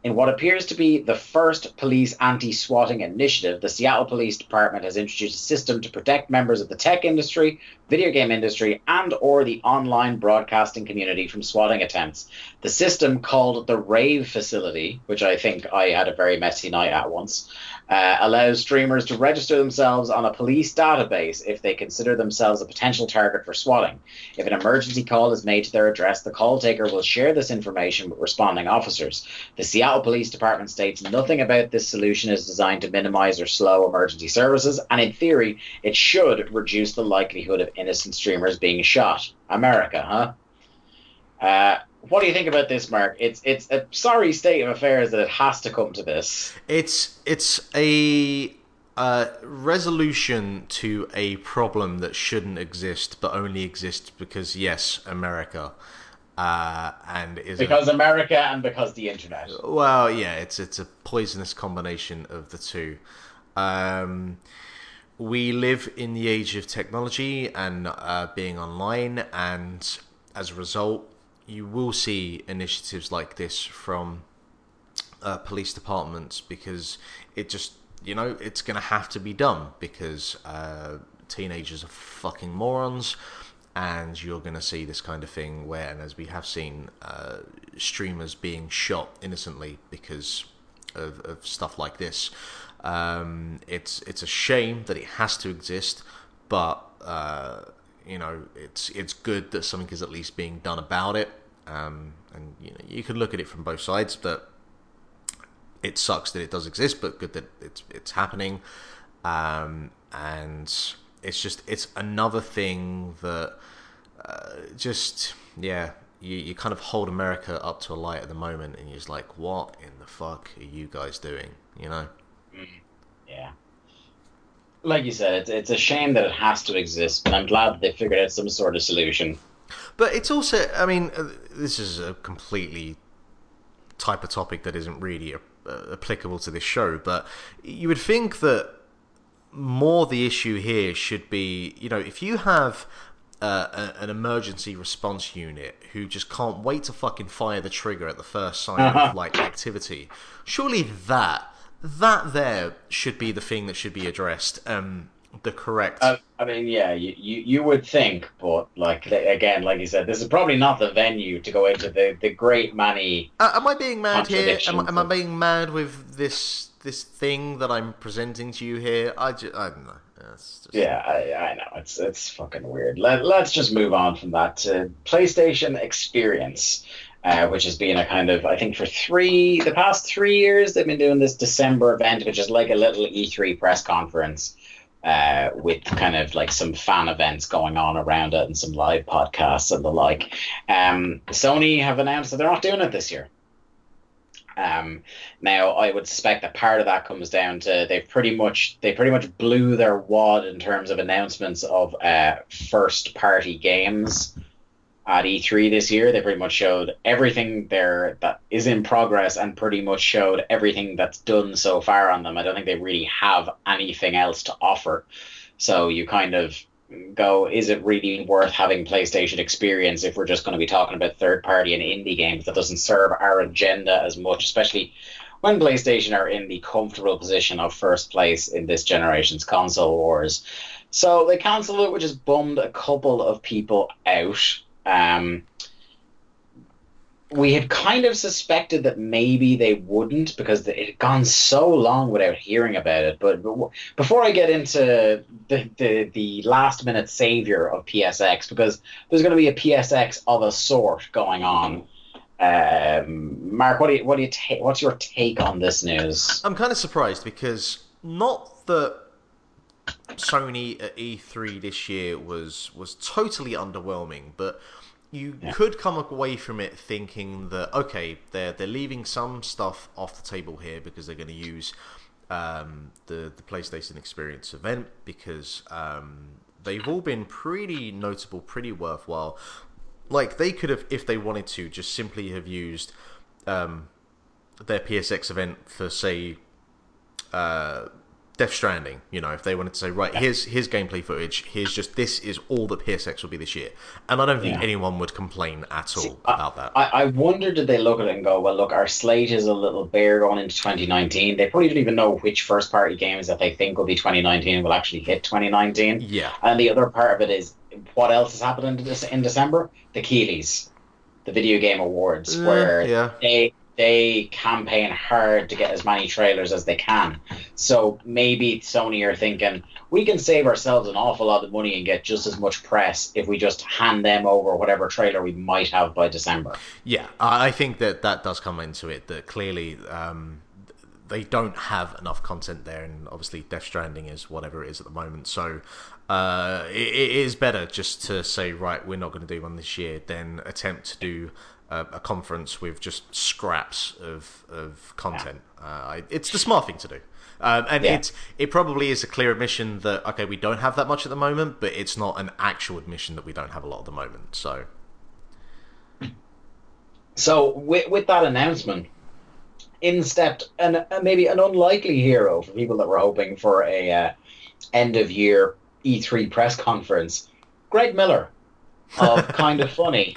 In what appears to be the first police anti swatting initiative, the Seattle Police Department has introduced a system to protect members of the tech industry, video game industry, and or the online broadcasting community from swatting attempts. The system called the Rave Facility, which I think I had a very messy night at once, uh, allows streamers to register themselves on a police database if they consider themselves a potential target for swatting. If an emergency call is made to their address, the call taker will share this information with responding officers. The Seattle Police Department states nothing about this solution is designed to minimize or slow emergency services, and in theory, it should reduce the likelihood of innocent streamers being shot. America, huh? Uh, what do you think about this, Mark? It's it's a sorry state of affairs that it has to come to this. It's it's a uh, resolution to a problem that shouldn't exist, but only exists because yes, America, uh, and is a- Because America and because the internet. Well, yeah, it's it's a poisonous combination of the two. Um, we live in the age of technology and uh, being online, and as a result, you will see initiatives like this from uh, police departments because it just you know, it's going to have to be done because uh, teenagers are fucking morons, and you're going to see this kind of thing where, and as we have seen, uh, streamers being shot innocently because of, of stuff like this. Um, it's it's a shame that it has to exist, but uh, you know, it's it's good that something is at least being done about it. Um, and you know, you can look at it from both sides, but it sucks that it does exist, but good that it's it's happening. Um, and it's just it's another thing that uh, just yeah you, you kind of hold America up to a light at the moment, and you're just like, what in the fuck are you guys doing? You know? Yeah. Like you said, it's, it's a shame that it has to exist, but I'm glad that they figured out some sort of solution. But it's also, I mean, uh, this is a completely type of topic that isn't really uh, applicable to this show, but you would think that more the issue here should be, you know, if you have uh, a, an emergency response unit who just can't wait to fucking fire the trigger at the first sign of like activity, surely that that there should be the thing that should be addressed. Um, the correct. Uh, I mean, yeah, you, you, you would think, but like again, like you said, this is probably not the venue to go into the, the great many. Uh, am I being mad here? Am, I- am I being mad with this this thing that I'm presenting to you here? I, ju- I don't know. Just... Yeah, I, I know it's it's fucking weird. Let, let's just move on from that to PlayStation Experience, uh, which has been a kind of I think for three the past three years they've been doing this December event, which is like a little E3 press conference. Uh, with kind of like some fan events going on around it and some live podcasts and the like. Um, Sony have announced that they're not doing it this year. Um, now I would suspect that part of that comes down to they pretty much they pretty much blew their wad in terms of announcements of uh, first party games at E3 this year. They pretty much showed everything there that is in progress and pretty much showed everything that's done so far on them. I don't think they really have anything else to offer. So you kind of go, is it really worth having PlayStation experience if we're just going to be talking about third party and indie games that doesn't serve our agenda as much, especially when PlayStation are in the comfortable position of first place in this generation's console wars. So they cancelled it, which has bummed a couple of people out. Um, we had kind of suspected that maybe they wouldn't because it had gone so long without hearing about it. But, but before I get into the, the, the last minute savior of PSX, because there's going to be a PSX of a sort going on. Um, Mark, what do you what do you ta- what's your take on this news? I'm kind of surprised because not that Sony at E3 this year was was totally underwhelming, but you Yeah. could come away from it thinking that okay, they're they're leaving some stuff off the table here because they're going to use um, the the PlayStation Experience event because um, they've all been pretty notable, pretty worthwhile. Like they could have, if they wanted to, just simply have used um, their PSX event for say uh, Death Stranding. You know, if they wanted to say, right, here's here's gameplay footage. Here's just this is all that PSX will be this year, and I don't think Yeah. anyone would complain at all See, I- about that. I, I wonder did they look at it and go, well, look, our slate is a little bare going into 2019. They probably don't even know which first party games that they think will be 2019 will actually hit 2019. yeah, And the other part of it is what else is happening in Dec- in December? The Keighleys, the video game awards, Uh, where yeah. they they campaign hard to get as many trailers as they can. So maybe Sony are thinking we can save ourselves an awful lot of money and get just as much press if we just hand them over whatever trailer we might have by December. Yeah, I think that that does come into it. That clearly um, they don't have enough content there, and obviously Death Stranding is whatever it is at the moment. So uh, it, it is better just to say, right, we're not going to do one this year, than attempt to do a, a conference with just scraps of of content. Uh, it's the smart thing to do. Um, and Yeah. it's it probably is a clear admission that okay we don't have that much at the moment, but it's not an actual admission that we don't have a lot at the moment. So So with, with that announcement, in stepped and uh, maybe an unlikely hero for people that were hoping for a uh, end of year E3 press conference. Greg Miller of Kind of Funny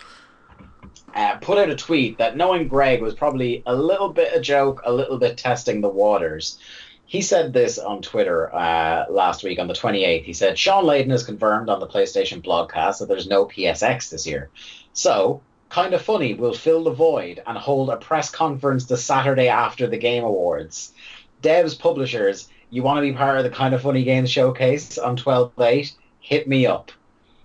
uh, put out a tweet that knowing Greg was probably a little bit a joke, a little bit testing the waters. he said this on Twitter uh, last week on the 28th. He said Shawn Layden has confirmed on the PlayStation blogcast that there's no PSX this year. So, kind of funny, we'll fill the void and hold a press conference the Saturday after the Game Awards. Devs, publishers, you want to be part of the kind of funny games showcase on 12.8? Hit me up.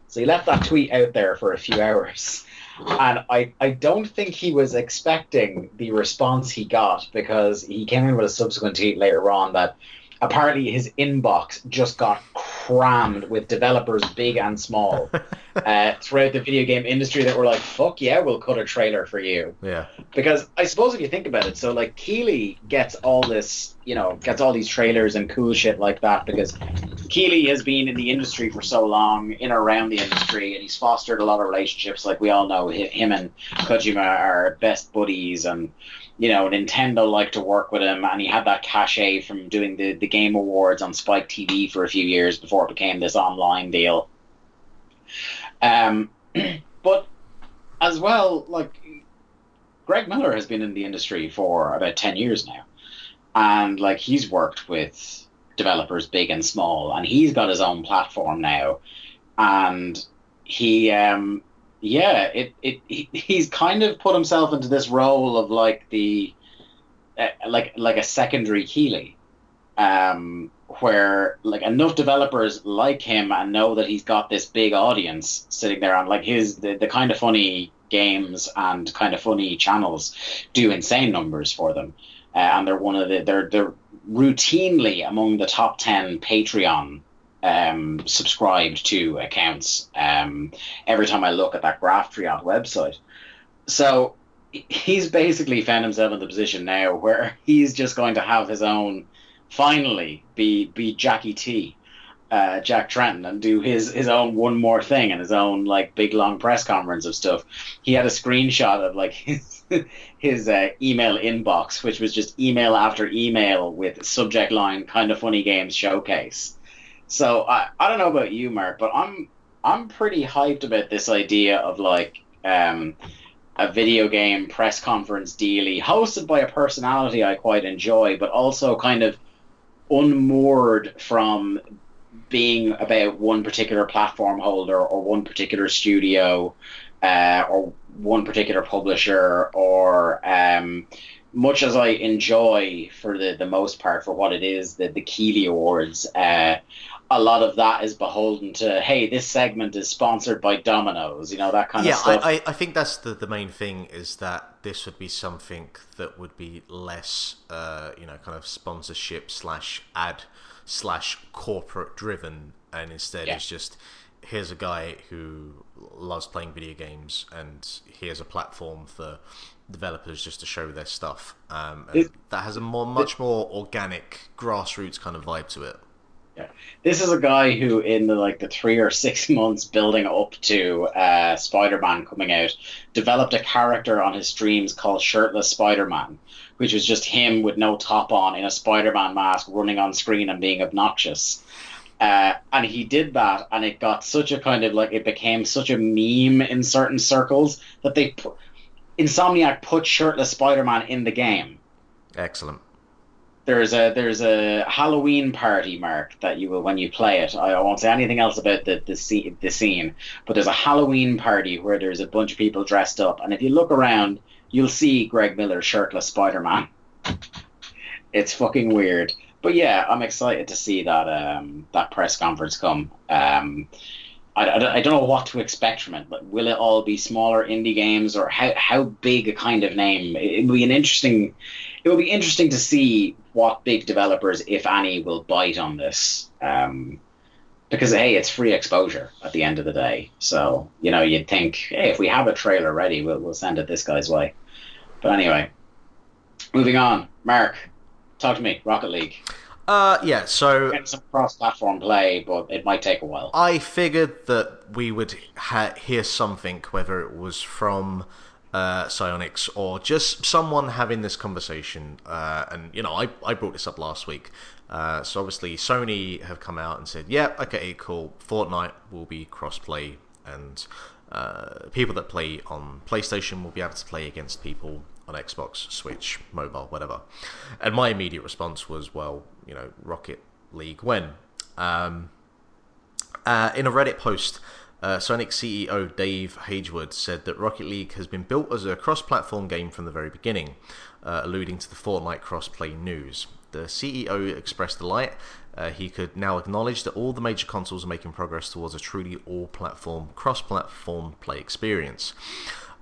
So he left that tweet out there for a few hours. And I, I don't think he was expecting the response he got because he came in with a subsequent tweet later on that apparently his inbox just got crammed with developers big and small uh, throughout the video game industry that were like, fuck yeah, we'll cut a trailer for you. Yeah. Because I suppose if you think about it, so like Keighley gets all this, you know, gets all these trailers and cool shit like that because Keighley has been in the industry for so long, in or around the industry, and he's fostered a lot of relationships. Like we all know, him and Kojima are best buddies, and you know, Nintendo liked to work with him, and he had that cachet from doing the, the Game Awards on Spike TV for a few years before it became this online deal. Um, but as well, like Greg Miller has been in the industry for about ten years now, and like he's worked with developers big and small, and he's got his own platform now, and he um yeah, it, it he, he's kind of put himself into this role of like the uh, like like a secondary Keighley, um, where like enough developers like him and know that he's got this big audience sitting there on like his the, the kind of funny games and kind of funny channels do insane numbers for them, uh, and they're one of the they're they're routinely among the top ten Patreon um, subscribed to accounts um, every time I look at that Graphtreon website. So he's basically found himself in the position now where he's just going to have his own, finally, be be Jackie T. Uh, Jack Tretton and do his his own one more thing and his own like big long press conference of stuff. He had a screenshot of like his his uh, email inbox, which was just email after email with subject line kind of funny games showcase. So I, I don't know about you, Mark, but I'm I'm pretty hyped about this idea of like um, a video game press conference dealy hosted by a personality I quite enjoy, but also kind of unmoored from being about one particular platform holder or one particular studio uh, or one particular publisher or um, much as I enjoy for the, the most part for what it is the the Keighley Awards, uh, a lot of that is beholden to hey this segment is sponsored by domino's you know that kind yeah, of stuff I, I think that's the, the main thing is that this would be something that would be less uh, you know kind of sponsorship slash ad slash corporate driven and instead Yeah. it's just here's a guy who loves playing video games and here's a platform for developers just to show their stuff um, It- that has a more much more organic grassroots kind of vibe to it Yeah. This is a guy who, in the like the three or six months building up to uh, Spider-Man coming out, developed a character on his streams called Shirtless Spider-Man, which was just him with no top on in a Spider-Man mask running on screen and being obnoxious. Uh, and he did that, and it got such a kind of like it became such a meme in certain circles that they put, Insomniac put Shirtless Spider-Man in the game excellent there's a there's a Halloween party mark that you will when you play it. I won't say anything else about the the, scene, the scene, but there's a Halloween party where there's a bunch of people dressed up, and if you look around, you'll see Greg Miller shirtless Spider Man. It's fucking weird, but yeah, I'm excited to see that um that press conference come. Um, I, I, I don't know what to expect from it. But will it all be smaller indie games, or how how big a kind of name? It will be an interesting. It will be interesting to see what big developers, if any, will bite on this. Um, because hey, it's free exposure at the end of the day. So you know, you'd think, hey, if we have a trailer ready, we'll we'll send it this guy's way. But anyway, moving on. Mark, talk to me. Rocket League. uh yeah so Getting some cross-platform play, but it might take a while. I figured that we would ha- hear something, whether it was from uh, Psyonix or just someone having this conversation. Uh, and you know, I I brought this up last week. Uh, so obviously, Sony have come out and said, "Yeah, okay, cool. Fortnite will be crossplay, and uh, people that play on PlayStation will be able to play against people on Xbox, Switch, mobile, whatever. And my immediate response was, well, you know, Rocket League when? Um, uh, in a Reddit post, uh, Psyonix CEO Dave Hagewood said that Rocket League has been built as a cross platform game from the very beginning, uh, alluding to the Fortnite crossplay news. The CEO expressed delight. Uh, he could now acknowledge that all the major consoles are making progress towards a truly all platform, cross platform play experience.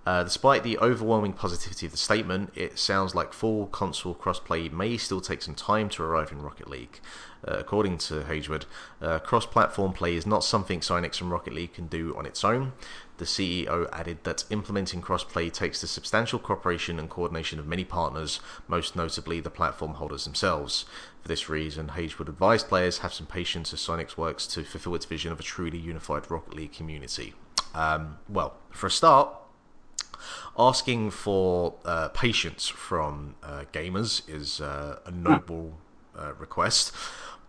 Uh, despite the overwhelming positivity of the statement, it sounds like full console crossplay may still take some time to arrive in Rocket League. Uh, according to Hagewood, uh, cross platform play is not something Psyonix and Rocket League can do on its own. The CEO added that implementing crossplay takes the substantial cooperation and coordination of many partners, most notably the platform holders themselves. For this reason, Hagewood advised players have some patience as Psyonix works to fulfill its vision of a truly unified Rocket League community. Um, well, for a start, asking for uh, patience from uh, gamers is uh, a noble uh, request.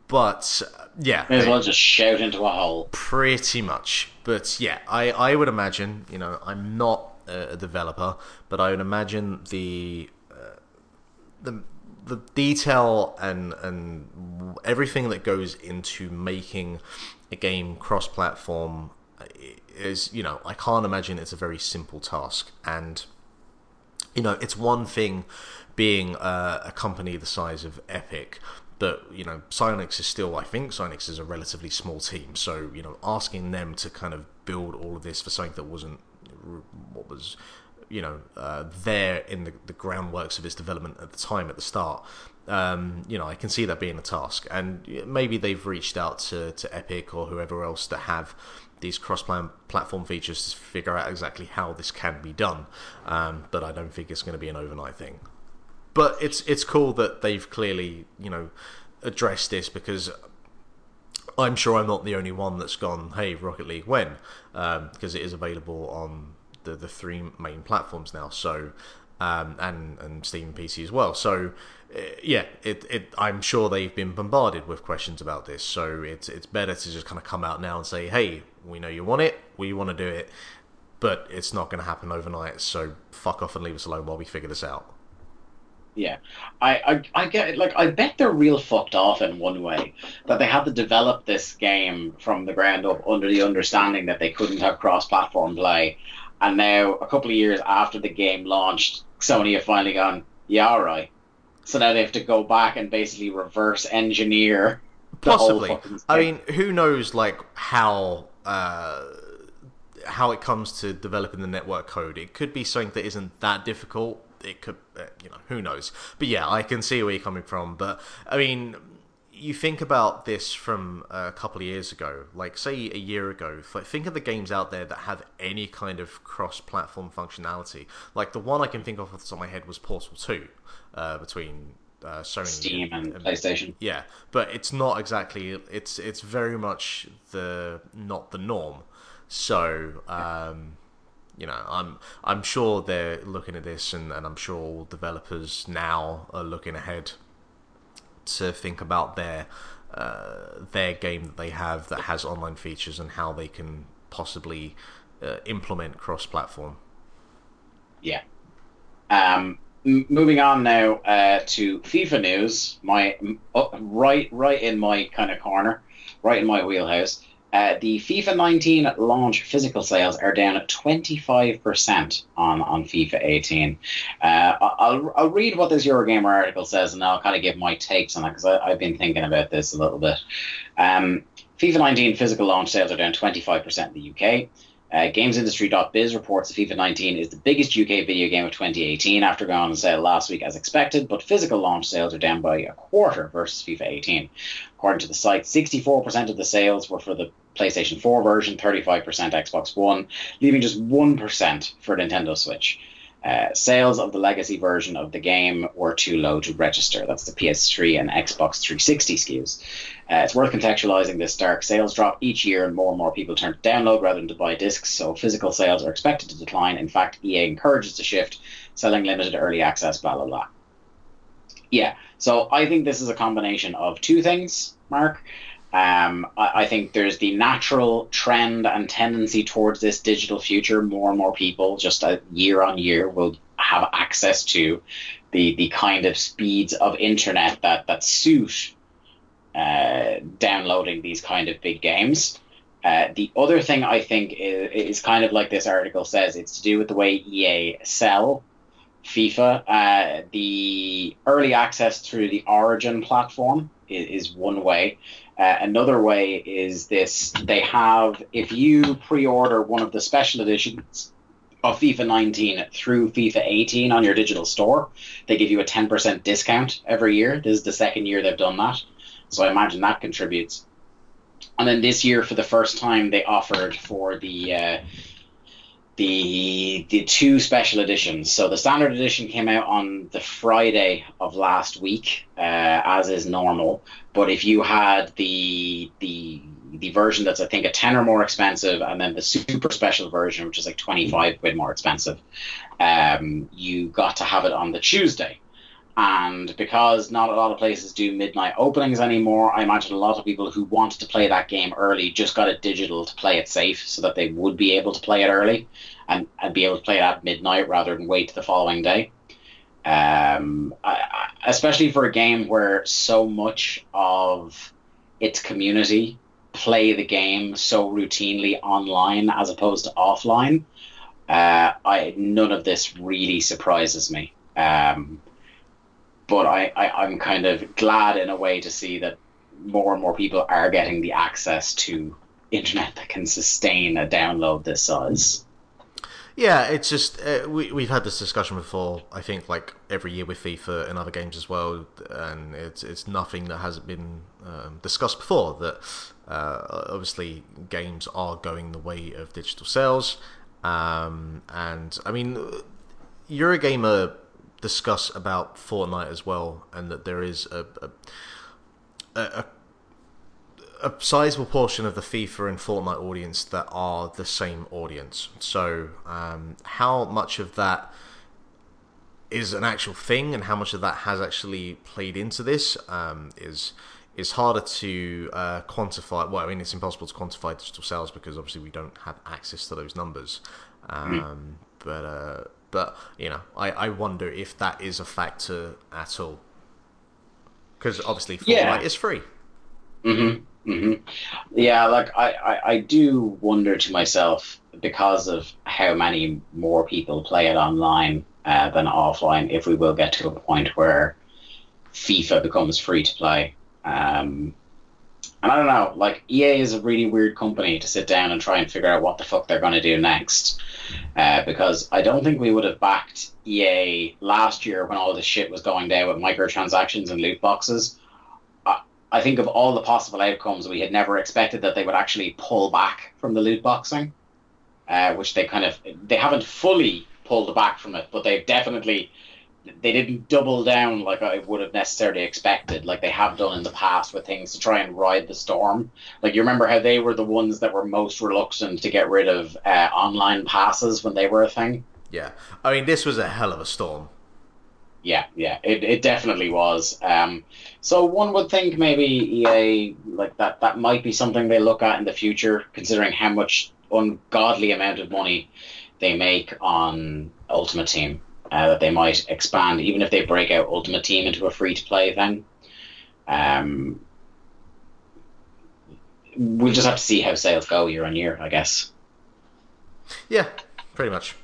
But uh, yeah, May as well just shout into a hole. pretty much. But yeah, I, I would imagine, you know, I'm not a developer, but I would imagine the uh, the the detail and and everything that goes into making a game cross-platform is, you know, I can't imagine it's a very simple task. And you know, it's one thing being a company the size of Epic, but you know, Psyonix is still, I think, Psyonix is a relatively small team. So you know, asking them to kind of build all of this for something that wasn't what was you know uh, there in the, the groundworks of its development at the time at the start. Um, you know, I can see that being a task, and maybe they've reached out to, to Epic or whoever else to have these cross-platform features to figure out exactly how this can be done. Um, but I don't think it's going to be an overnight thing. But it's it's cool that they've clearly you know addressed this because I'm sure I'm not the only one that's gone. Hey, Rocket League, when? Because um, it is available on the the three main platforms now. So um, and and Steam PC as well. So uh, yeah, it, it I'm sure they've been bombarded with questions about this. So it's it's better to just kind of come out now and say, hey, we know you want it, we want to do it, but it's not going to happen overnight. So fuck off and leave us alone while we figure this out. Yeah, I, I, I get it. Like, I bet they're real fucked off in one way that they had to develop this game from the ground up under the understanding that they couldn't have cross-platform play, and now a couple of years after the game launched, Sony have finally gone, yeah, all right. So now they have to go back and basically reverse engineer. Possibly. I mean, who knows, like how. Uh, how it comes to developing the network code. It could be something that isn't that difficult it could, uh, you know, who knows. But yeah, I can see where you're coming from. But I mean, you think about this from a couple of years ago, like say a year ago. Think of the games out there that have any kind of cross-platform functionality. Like the one I can think of off the top of my head was Portal Two, uh, between uh, Sony, Steam, and, and PlayStation. Yeah, but it's not exactly. It's it's very much the not the norm. So. Um, you know, I'm I'm sure they're looking at this, and, and I'm sure all developers now are looking ahead to think about their uh, their game that they have that has online features and how they can possibly uh, implement cross-platform. Yeah. Um, m- moving on now uh, to FIFA news. My right, right in my kind of corner, right in my wheelhouse. Uh, the FIFA 19 launch physical sales are down at 25% on, on FIFA 18. Uh, I'll, I'll read what this Eurogamer article says and I'll kind of give my takes on it because I've been thinking about this a little bit. Um, FIFA 19 physical launch sales are down 25% in the UK. Uh, GamesIndustry.biz reports FIFA 19 is the biggest UK video game of 2018 after going on sale last week as expected, but physical launch sales are down by a quarter versus FIFA 18. According to the site, 64% of the sales were for the PlayStation 4 version, 35% Xbox One, leaving just 1% for Nintendo Switch. Uh, sales of the legacy version of the game were too low to register. That's the PS3 and Xbox 360 SKUs. Uh, it's worth contextualizing this stark sales drop each year, and more and more people turn to download rather than to buy discs, so physical sales are expected to decline. In fact, EA encourages the shift, selling limited early access, blah, blah, blah. Yeah, so I think this is a combination of two things, Mark. Um, I, I, think there's the natural trend and tendency towards this digital future. More and more people, just a year on year, will have access to the the kind of speeds of internet that that suit uh, downloading these kind of big games. Uh, the other thing I think is, is kind of like this article says, it's to do with the way EA sell FIFA. Uh, the early access through the Origin platform is, is one way. Uh, another way is this: they have if you pre-order one of the special editions of FIFA 19 through FIFA 18 on your digital store, they give you a 10% discount every year. This is the second year they've done that, so I imagine that contributes. And then this year, for the first time, they offered for the uh, the the two special editions. So the standard edition came out on the Friday of last week, uh, as is normal. But if you had the the the version that's I think a ten or more expensive, and then the super special version, which is like twenty five quid more expensive, um, you got to have it on the Tuesday. And because not a lot of places do midnight openings anymore, I imagine a lot of people who wanted to play that game early just got it digital to play it safe so that they would be able to play it early and, and be able to play it at midnight rather than wait the following day. Um, I, especially for a game where so much of its community play the game so routinely online as opposed to offline. Uh, I none of this really surprises me. Um, but I, I, I'm kind of glad in a way to see that more and more people are getting the access to internet that can sustain a download this size. Yeah, it's just uh, we we've had this discussion before. I think like every year with FIFA and other games as well, and it's it's nothing that hasn't been um, discussed before. That uh, obviously games are going the way of digital sales, um, and I mean, Eurogamer discuss about Fortnite as well, and that there is a a, a, a sizable portion of the FIFA and Fortnite audience that are the same audience. So, um, how much of that is an actual thing, and how much of that has actually played into this um, is is harder to uh, quantify. Well, I mean, it's impossible to quantify digital sales because obviously we don't have access to those numbers. Um, mm. But uh, but you know, I, I wonder if that is a factor at all. Because obviously, Fortnite yeah. is free. Mm-hmm. Mm-hmm. Yeah, like I, I, I do wonder to myself because of how many more people play it online uh, than offline. If we will get to a point where FIFA becomes free to play. Um, and I don't know, like EA is a really weird company to sit down and try and figure out what the fuck they're going to do next. Uh, because I don't think we would have backed EA last year when all this shit was going down with microtransactions and loot boxes. I, I think of all the possible outcomes, we had never expected that they would actually pull back from the loot boxing, uh, which they kind of they haven't fully pulled back from it, but they've definitely they didn't double down like I would have necessarily expected, like they have done in the past with things to try and ride the storm. Like you remember how they were the ones that were most reluctant to get rid of uh, online passes when they were a thing. Yeah, I mean this was a hell of a storm. Yeah, yeah, it, it definitely was. Um, so one would think maybe EA like that that might be something they look at in the future, considering how much ungodly amount of money they make on Ultimate Team uh, that they might expand, even if they break out Ultimate Team into a free to play thing. Um, we'll just have to see how sales go year on year, I guess. Yeah, pretty much.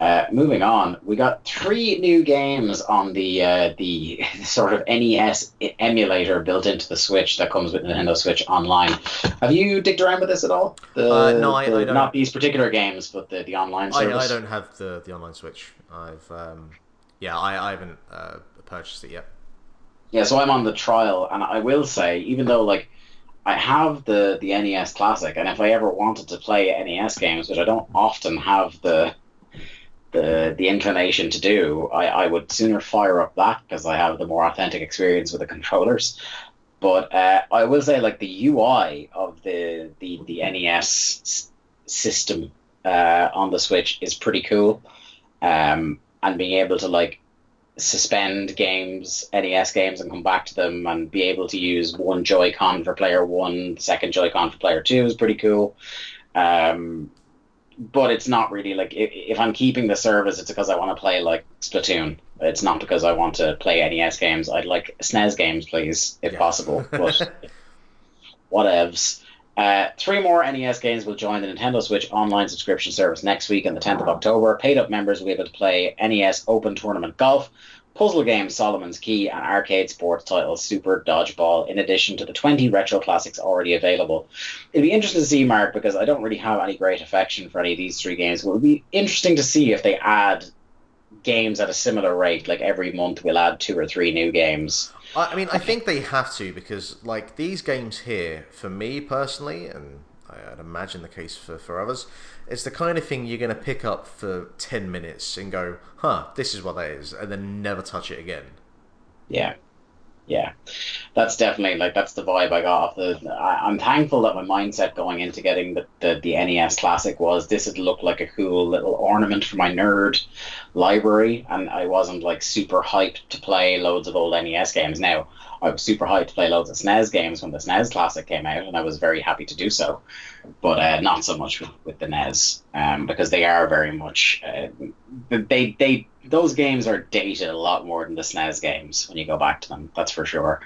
Uh, moving on, we got three new games on the uh, the sort of NES emulator built into the Switch that comes with Nintendo Switch Online. Have you digged around with this at all? The, uh, no, I, the, I, don't. Not these particular games, but the, the online service. I, I don't have the, the online Switch. I've um, yeah, I, I haven't uh, purchased it yet. Yeah, so I'm on the trial, and I will say, even though like I have the the NES Classic, and if I ever wanted to play NES games, which I don't often have the the the inclination to do, I, I would sooner fire up that because I have the more authentic experience with the controllers. But uh, I will say, like the UI of the the the NES system uh, on the Switch is pretty cool, um, and being able to like suspend games, NES games, and come back to them, and be able to use one Joy-Con for player one, second Joy-Con for player two is pretty cool. Um, but it's not really like if, if I'm keeping the service, it's because I want to play like Splatoon. It's not because I want to play NES games. I'd like SNES games, please, if Yeah. possible. But whatevs. Uh, three more NES games will join the Nintendo Switch online subscription service next week on the 10th of October. Paid up members will be able to play NES Open Tournament Golf, puzzle game Solomon's Key, and arcade sports title Super Dodgeball, in addition to the 20 retro classics already available. It'd be interesting to see, Mark, because I don't really have any great affection for any of these three games. But it would be interesting to see if they add games at a similar rate. Like every month, we'll add two or three new games. I I mean, I think they have to because, like, these games here, for me personally, and I'd imagine the case for, for others, it's the kind of thing you're going to pick up for 10 minutes and go, huh, this is what that is, and then never touch it again. Yeah. Yeah. That's definitely like that's the vibe I got off the I, I'm thankful that my mindset going into getting the, the, the NES classic was this would look like a cool little ornament for my nerd library and I wasn't like super hyped to play loads of old NES games. Now I was super hyped to play loads of SNES games when the SNES classic came out and I was very happy to do so. But uh, not so much with, with the NES um, because they are very much uh, they they those games are dated a lot more than the SNES games when you go back to them. That's for sure.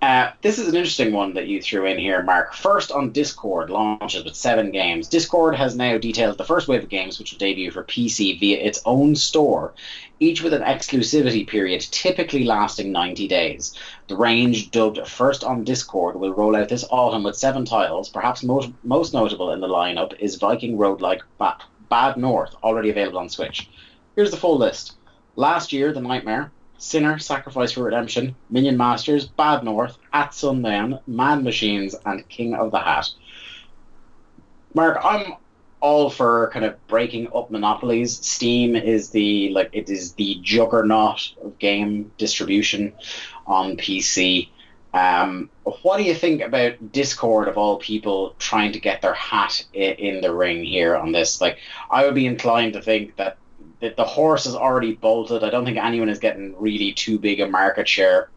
Uh, this is an interesting one that you threw in here, Mark. First on Discord launches with seven games. Discord has now detailed the first wave of games, which will debut for PC via its own store, each with an exclusivity period typically lasting 90 days. The range, dubbed First on Discord, will roll out this autumn with seven titles. Perhaps most, most notable in the lineup is Viking roguelike Bad North, already available on Switch. Here's the full list. Lastyear, The Nightmare, Sinner, Sacrifice for Redemption, Minion Masters, Bad North, At Sundown, Mad Machines, and King of the Hat. Mark, I'm all for kind of breaking up monopolies. Steam is the like it is the juggernaut of game distribution on PC. Um, what do you think about Discord of all people trying to get their hat in the ring here on this? Like, I would be inclined to think that that the horse is already bolted. I don't think anyone is getting really too big a market share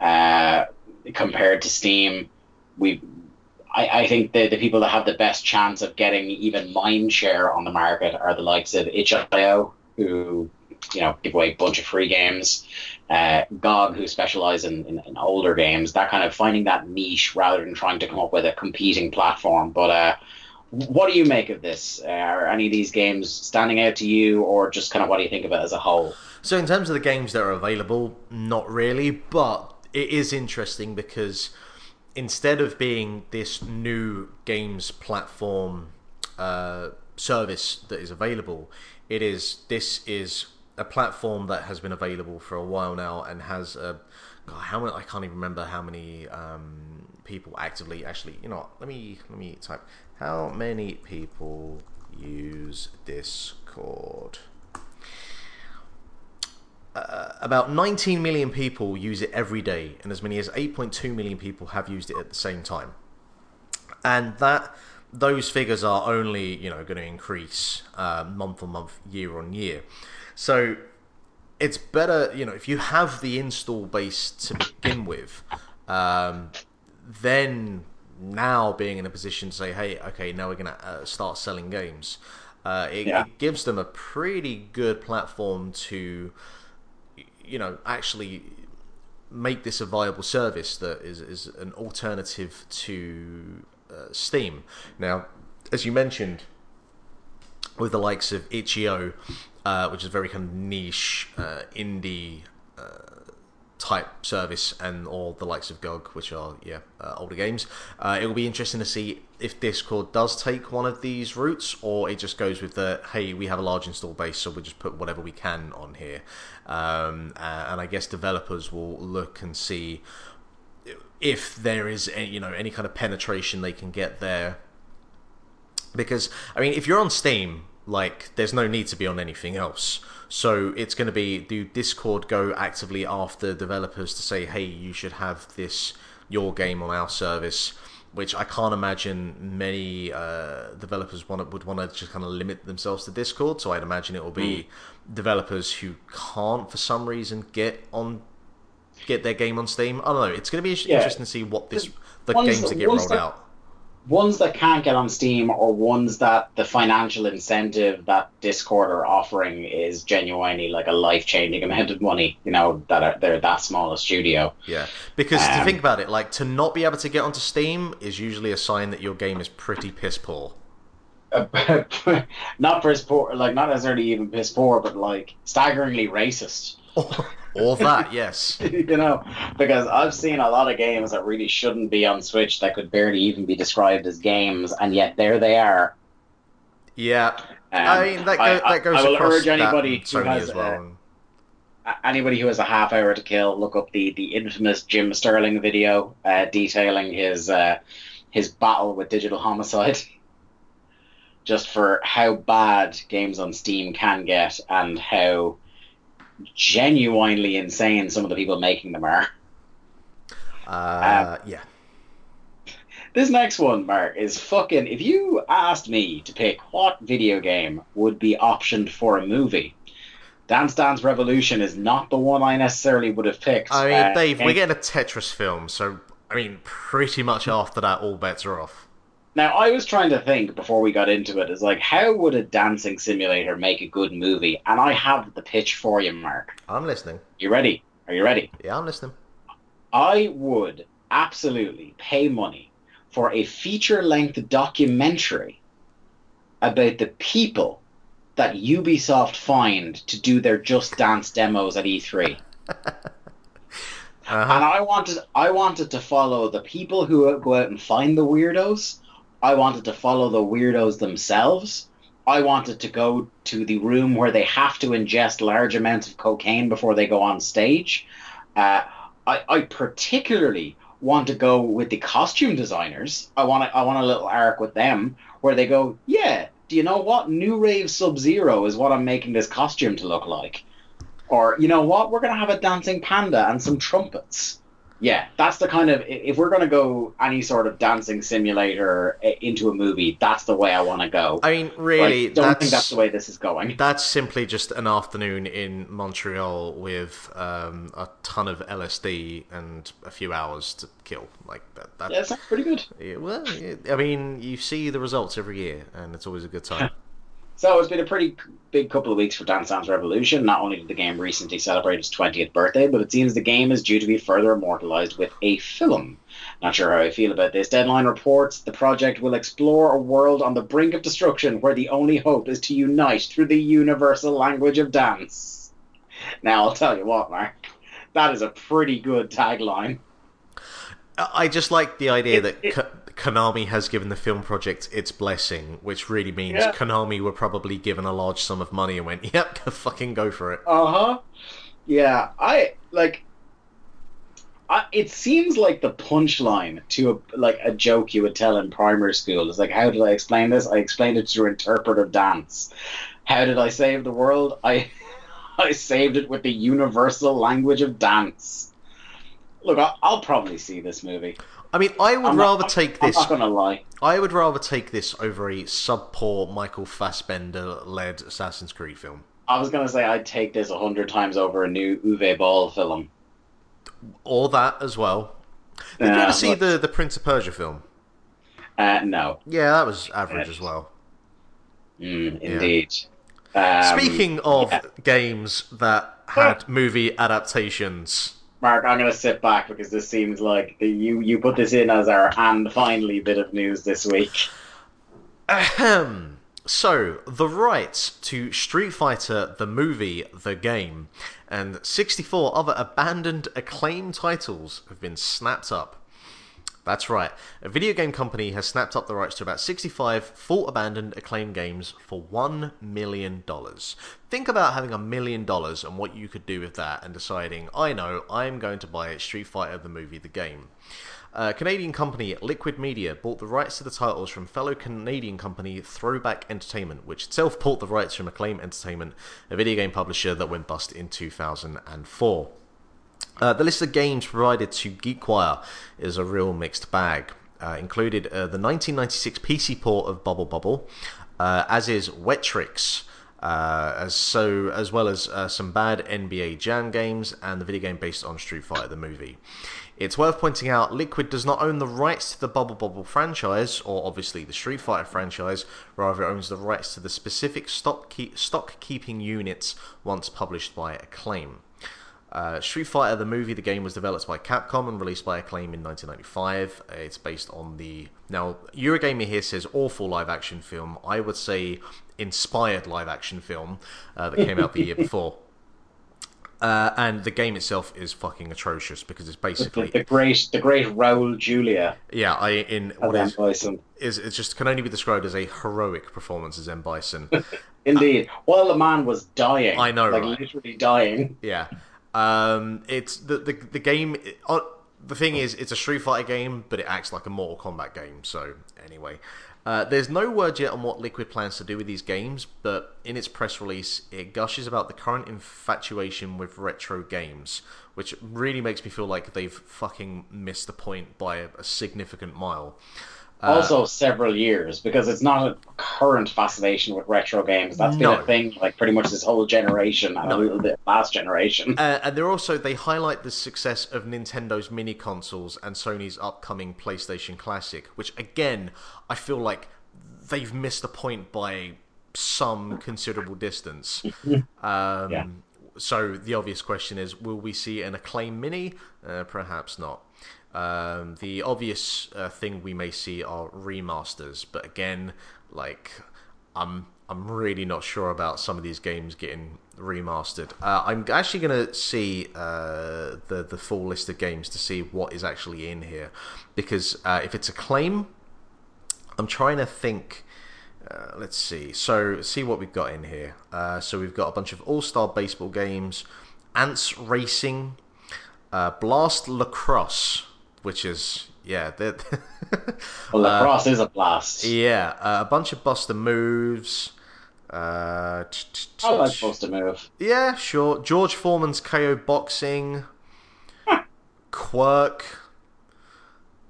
uh, compared to Steam. We, I, I think the the people that have the best chance of getting even mind share on the market are the likes of itch.io, who you know give away a bunch of free games. Uh, GOG, who specialize in, in, in older games, that kind of finding that niche rather than trying to come up with a competing platform. But uh, what do you make of this? Uh, are any of these games standing out to you, or just kind of what do you think of it as a whole? So, in terms of the games that are available, not really, but it is interesting because instead of being this new games platform uh, service that is available, it is this is a platform that has been available for a while now and has a God, how many I can't even remember how many um, people actively actually you know let me let me type how many people use Discord about 19 million people use it every day, and as many as 8.2 million people have used it at the same time. And that those figures are only you know going to increase uh, month on month, year on year. So it's better you know if you have the install base to begin with, um, then now being in a position to say, hey, okay, now we're going to uh, start selling games. Uh, it, Yeah. it gives them a pretty good platform to you know actually make this a viable service that is, is an alternative to uh, Steam. Now, as you mentioned, with the likes of Itch.io, uh, which is very kind of niche uh, indie uh, type service, and all the likes of GOG, which are yeah uh, older games. Uh, it will be interesting to see if Discord does take one of these routes, or it just goes with the hey, we have a large install base, so we'll just put whatever we can on here. Um, uh, and I guess developers will look and see if there is any, you know any kind of penetration they can get there because I mean, if you're on Steam, like there's no need to be on anything else. So it's going to be do Discord go actively after developers to say, hey, you should have this your game on our service, which I can't imagine many uh, developers want would want to just kind of limit themselves to Discord. So I'd imagine it will be developers who can't for some reason get on get their game on Steam. I don't know. It's going to be Yeah. interesting to see what this the games that get rolled out. Ones that can't get on Steam or ones that the financial incentive that Discord are offering is genuinely like a life changing amount of money. You know that are, they're that small a studio. Yeah, because to Um, think about it, like to not be able to get onto Steam is usually a sign that your game is pretty piss poor. not piss poor, like not necessarily even piss poor, but like staggeringly racist. or that, yes. you know, because I've seen a lot of games that really shouldn't be on Switch that could barely even be described as games, and yet there they are. Yeah, Um, I mean that, go, I- that goes I will across urge anybody who Sony has as well. uh, anybody who has a half hour to kill, look up the, the infamous Jim Sterling video uh, detailing his uh, his battle with digital homicide. Just for how bad games on Steam can get and how genuinely insane some of the people making them are. Uh, yeah. This next one, Mark, is fucking. If you asked me to pick what video game would be optioned for a movie, Dance Dance Revolution is not the one I necessarily would have picked. I mean, Uh, Dave, we're getting a Tetris film, so I mean, pretty much after that, all bets are off. Now, I was trying to think before we got into it, is like, how would a dancing simulator make a good movie? And I have the pitch for you, Mark. I'm listening. You ready? Are you ready? Yeah, I'm listening. I would absolutely pay money for a feature length documentary about the people that Ubisoft find to do their Just Dance demos at E3. Uh-huh. And I wanted I wanted to follow the people who go out and find the weirdos. I wanted to follow the weirdos themselves. I wanted to go to the room where they have to ingest large amounts of cocaine before they go on stage. Uh, I, I particularly want to go with the costume designers. I want a, I want a little arc with them where they go, yeah. Do you know what? New Rave Sub Zero is what I'm making this costume to look like. Or you know what? We're gonna have a dancing panda and some trumpets. Yeah, that's the kind of if we're gonna go any sort of dancing simulator into a movie, that's the way I want to go. I mean, really, I don't think that's the way this is going. that's simply just an afternoon in Montreal with um, a ton of LSD and a few hours to kill. Like that. that Yeah, sounds pretty good. yeah, well, I mean, you see the results every year, and it's always a good time. So it's been a pretty big couple of weeks for Dance Dance Revolution. Not only did the game recently celebrate its 20th birthday, but it seems the game is due to be further immortalized with a film. Not sure how I feel about this. Deadline reports the project will explore a world on the brink of destruction where the only hope is to unite through the universal language of dance. Now, I'll tell you what, Mark. That is a pretty good tagline. I just like the idea It- that it- Konami has given the film project its blessing, which really means Yeah. Konami were probably given a large sum of money and went, "Yep, go fucking go for it." Uh huh. Yeah, I like. I, it seems like the punchline to a, like a joke you would tell in primary school. is like, how did I explain this? I explained it through interpretive dance. How did I save the world? I I saved it with the universal language of dance. Look, I, I'll probably see this movie. I mean, I would I'm rather I'm- take I'm not gonna lie. I would rather take this over a sub-poor Michael Fassbender-led Assassin's Creed film, I was gonna say I'd take this a hundred times over a new Uwe Boll film. or that as well. Did you Uh, ever see look, the the Prince of Persia film? Uh, no. Yeah, that was average as well. Mm, indeed. Um, Speaking of yeah. games that had movie adaptations, Mark, I'm going to sit back because this seems like the, you you put this in as our and finally bit of news this week. Ahem. So, the rights to Street Fighter the movie, the game, and 64 other abandoned acclaim titles have been snapped up. That's right, a video game company has snapped up the rights to about 65 full abandoned acclaim games for $1 million. Think about having a million dollars and what you could do with that and deciding, I know, I'm going to buy Street Fighter the movie, the game. Uh, Canadian company Liquid Media bought the rights to the titles from fellow Canadian company Throwback Entertainment, which itself bought the rights from Acclaim Entertainment, a video game publisher that went bust in 2004. Uh, the list of games provided to GeekWire is a real mixed bag. Uh, included uh, the 1996 PC port of Bubble Bobble, uh, as is Wetrix, uh, as so as well as uh, some bad NBA Jam games and the video game based on Street Fighter the movie. It's worth pointing out Liquid does not own the rights to the Bubble Bobble franchise, or obviously the Street Fighter franchise, rather, it owns the rights to the specific stock, keep, stock keeping units once published by Acclaim. Uh, Street Fighter, the movie, the game was developed by Capcom and released by Acclaim in 1995. Uh, It's based on the. Now, Eurogamer here says awful live action film. I would say inspired live action film uh, that came out the year before. Uh, and the game itself is fucking atrocious because it's basically the great, the great Raul Julia yeah I in what is Bison. is it just can only be described as a heroic performance as M Bison. Indeed, while the man was dying, I know, like right? literally dying. Yeah. Um, it's the the the game. Uh, the thing is, it's a Street Fighter game, but it acts like a Mortal Kombat game. So anyway, uh, there's no word yet on what Liquid plans to do with these games, but in its press release, it gushes about the current infatuation with retro games, which really makes me feel like they've fucking missed the point by a significant mile. Uh, also, several years because it's not a current fascination with retro games. That's been No. a thing like pretty much this whole generation and a little bit last generation. Uh, and they're also they highlight the success of Nintendo's mini consoles and Sony's upcoming PlayStation Classic, which again I feel like they've missed the point by some considerable distance. Um, Yeah. So the obvious question is, will we see an acclaim mini? Uh, perhaps not. Um, the obvious uh, thing we may see are remasters, but again, like I'm I'm really not sure about some of these games getting remastered. Uh, I'm actually gonna see uh, the the full list of games to see what is actually in here, because uh, if it's Acclaim, I'm trying to think. Uh, let's see. So see what we've got in here. Uh, so we've got a bunch of All Star baseball games, Ants Racing, Blast Lacrosse, which is yeah, Well, lacrosse is a blast. yeah, uh, a bunch of Bust-a-Moves. Uh, t- t- t- I like to move. yeah, sure. George Foreman's KO boxing, Quirk,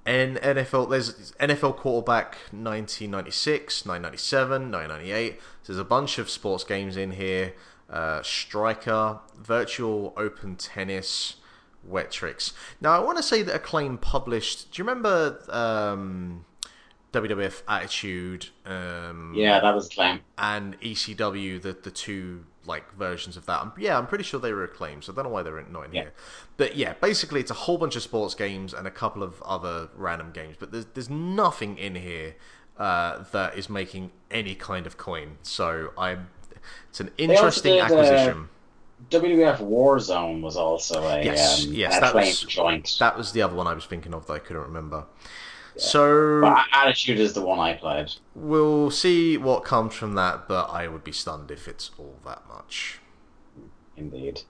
N- NFL. There's NFL quarterback 1996, 997, 998. So there's a bunch of sports games in here. Uh, Striker, Virtual Open Tennis, Wetrix. Now I want to say that Acclaim published. Do you remember um, WWF Attitude? Um, Yeah, that was Acclaim. and ECW, the the two like versions of that. I'm, yeah, I'm pretty sure they were acclaimed, so I don't know why they're not in Yeah. here. But yeah, basically it's a whole bunch of sports games and a couple of other random games, but there's there's nothing in here uh, that is making any kind of coin. So I'm it's an interesting uh, acquisition. WWF Warzone was also a Yes, um, yes, that was- joint. That was the other one I was thinking of that I couldn't remember. So But Attitude is the one I played. we'll see what comes from that, but I would be stunned if it's all that much. Indeed.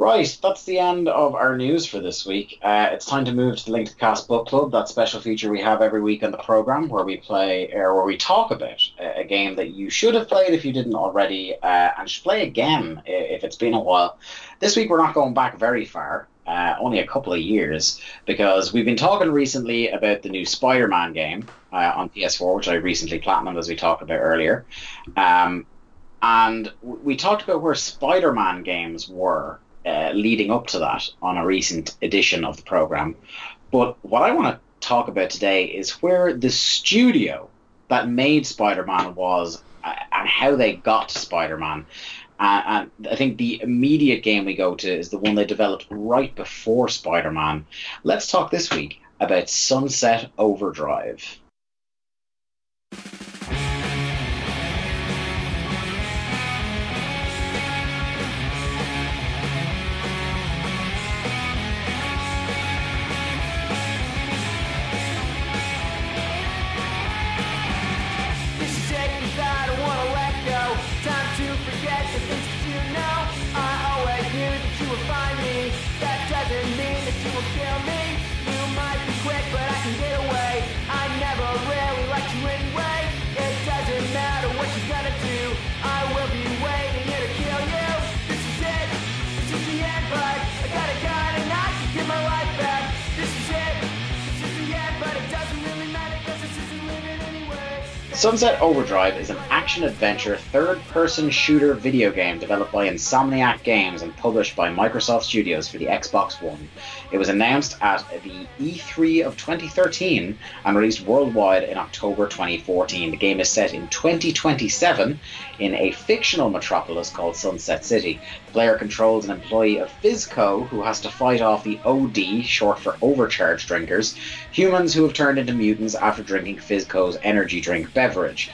Right, that's the end of our news for this week. Uh, it's time to move to the Link to Cast Book Club, that special feature we have every week on the program, where we play or where we talk about a, a game that you should have played if you didn't already, uh, and should play again if it's been a while. This week we're not going back very far, uh, only a couple of years, because we've been talking recently about the new Spider-Man game uh, on PS4, which I recently platinumed, as we talked about earlier. Um, and we talked about where Spider-Man games were uh, leading up to that on a recent edition of the program. But what I want to talk about today is where the studio that made Spider-Man was uh, and how they got to Spider-Man. Uh, and I think the immediate game we go to is the one they developed right before Spider-Man. Let's talk this week about Sunset Overdrive. Sunset Overdrive is an action adventure third person shooter video game developed by Insomniac Games and published by Microsoft Studios for the Xbox One. It was announced at the E3 of 2013 and released worldwide in October 2014. The game is set in 2027 in a fictional metropolis called Sunset City. The player controls an employee of FizzCo who has to fight off the OD, short for overcharge drinkers, humans who have turned into mutants after drinking FizzCo's energy drink beverage.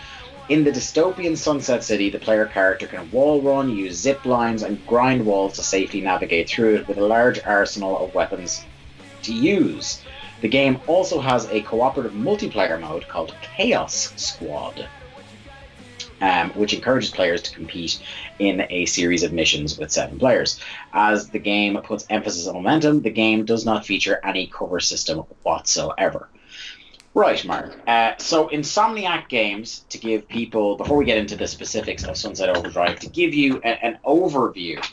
In the dystopian Sunset City, the player character can wall run, use zip lines, and grind walls to safely navigate through it with a large arsenal of weapons to use. The game also has a cooperative multiplayer mode called Chaos Squad, um, which encourages players to compete in a series of missions with seven players. As the game puts emphasis on momentum, the game does not feature any cover system whatsoever. Right, Mark. Uh, so, Insomniac Games, to give people, before we get into the specifics of Sunset Overdrive, to give you a, an overview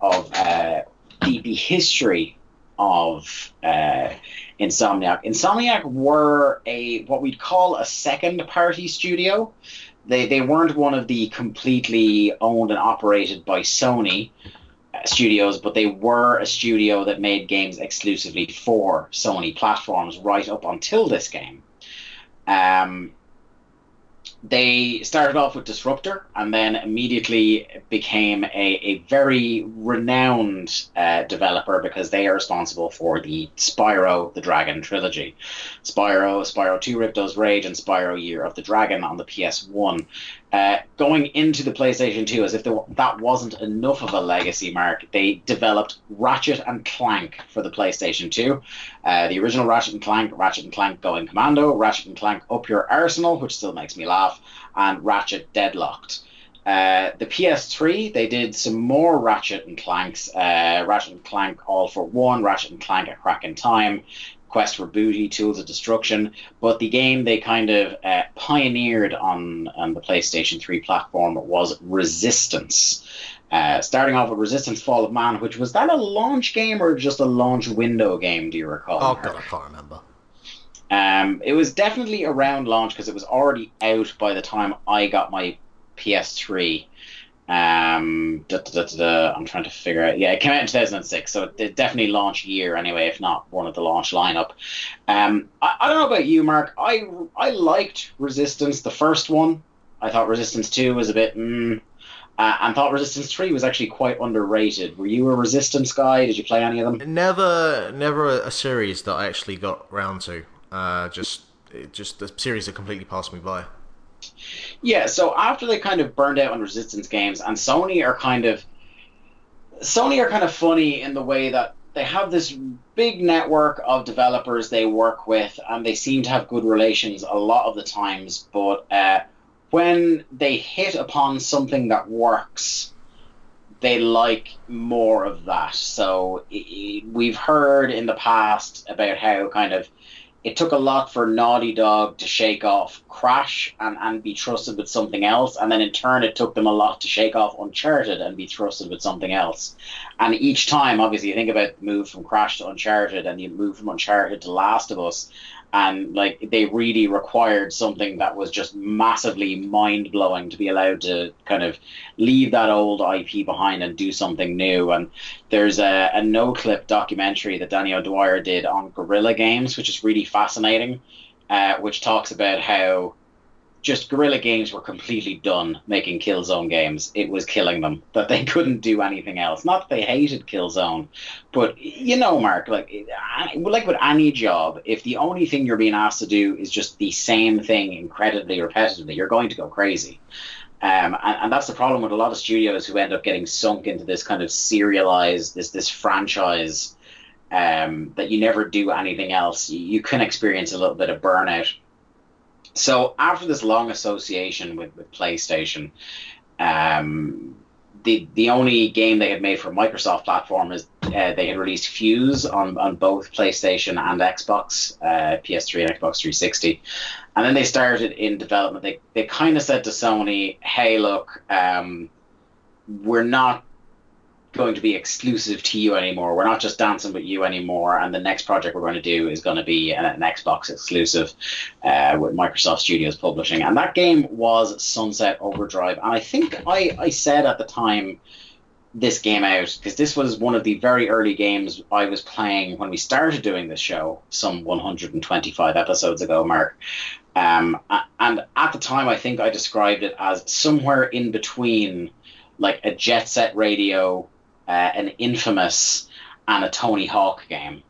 of uh, the, the history of uh, Insomniac. Insomniac were a what we'd call a second party studio. They, they weren't one of the completely owned and operated by Sony studios, but they were a studio that made games exclusively for Sony platforms right up until this game. Um, they started off with Disruptor and then immediately became a, a very renowned uh, developer because they are responsible for the Spyro the Dragon trilogy. Spyro, Spyro 2 Ripto's Rage, and Spyro Year of the Dragon on the PS1. Uh, going into the PlayStation 2, as if there, that wasn't enough of a legacy mark, they developed Ratchet and Clank for the PlayStation 2. Uh, the original Ratchet and Clank, Ratchet and Clank Going Commando, Ratchet and Clank Up Your Arsenal, which still makes me laugh, and Ratchet Deadlocked. Uh, the PS3, they did some more Ratchet and Clanks. Uh, Ratchet and Clank All for One, Ratchet and Clank A Crack in Time, Quest for Booty, Tools of Destruction. But the game they kind of uh, pioneered on, on the PlayStation 3 platform was Resistance. Uh, starting off with Resistance Fall of Man, which was that a launch game or just a launch window game, do you recall? Oh god, I can't remember. Um, it was definitely around launch because it was already out by the time I got my PS3. Um, da, da, da, I'm trying to figure out. Yeah, it came out in 2006, so it definitely launch year anyway, if not one of the launch lineup. Um, I, I don't know about you, Mark. I I liked Resistance, the first one. I thought Resistance Two was a bit. Mm, uh, and thought Resistance 3 was actually quite underrated. Were you a Resistance guy? Did you play any of them? Never, never a series that I actually got round to. Uh, just, it just the series that completely passed me by. Yeah, so after they kind of burned out on Resistance games, and Sony are kind of Sony are kind of funny in the way that they have this big network of developers they work with, and they seem to have good relations a lot of the times. But uh, when they hit upon something that works, they like more of that. So i i we've heard in the past about how kind of it took a lot for Naughty Dog to shake off Crash and, and be trusted with something else, and then in turn it took them a lot to shake off Uncharted and be trusted with something else. And each time, obviously, you think about the move from Crash to Uncharted, and you move from Uncharted to Last of Us, and like they really required something that was just massively mind blowing to be allowed to kind of leave that old IP behind and do something new. And there's a, a Noclip documentary that Danny O'Dwyer did on Guerrilla Games, which is really fascinating, uh, which talks about how just Guerrilla Games were completely done making Killzone games. It was killing them that they couldn't do anything else. Not that they hated Killzone, but you know, Mark, like like with any job, if the only thing you're being asked to do is just the same thing incredibly repetitively, you're going to go crazy. Um, and, and that's the problem with a lot of studios who end up getting sunk into this kind of serialized this this franchise um, that you never do anything else. You, you can experience a little bit of burnout so after this long association with, with PlayStation, um, the the only game they had made for Microsoft platform is uh, they had released Fuse on, on both PlayStation and Xbox, uh, PS3 and Xbox 360, and then they started in development. They they kind of said to Sony, "Hey, look, um, we're not going to be exclusive to you anymore. We're not just dancing with you anymore. And the next project we're going to do is going to be an, an Xbox exclusive uh, with Microsoft Studios Publishing. And that game was Sunset Overdrive. And I think I, I said at the time this game out because this was one of the very early games I was playing when we started doing this show some 125 episodes ago, Mark. Um, and at the time, I think I described it as somewhere in between like a Jet Set Radio, uh, an Infamous, and a Tony Hawk game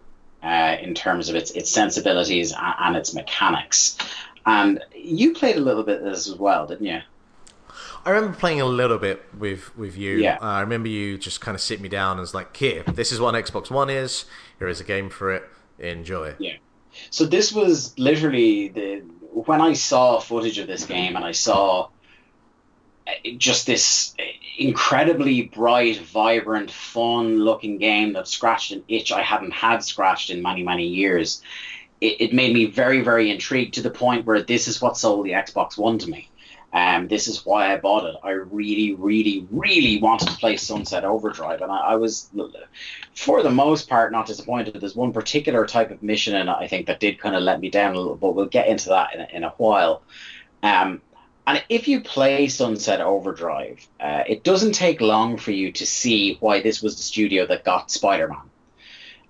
uh, in terms of its its sensibilities and, and, its mechanics. And you played a little bit this as well, didn't you? I remember playing a little bit with with you. Yeah. Uh, I remember you just kind of sit me down and was like, "Here, this is what an Xbox One is. Here is a game for it. Enjoy." Yeah. So this was literally the when I saw footage of this game and I saw just this incredibly bright, vibrant, fun-looking game that scratched an itch I hadn't had scratched in many, many years. It, it made me very, very intrigued to the point where this is what sold the Xbox One to me. Um, this is why I bought it. I really, really, really wanted to play Sunset Overdrive, and I, I, was, for the most part, not disappointed. There's one particular type of mission and I think, that did kind of let me down a little, but we'll get into that in a, in a while. Um, and if you play Sunset Overdrive, uh, it doesn't take long for you to see why this was the studio that got Spider Man.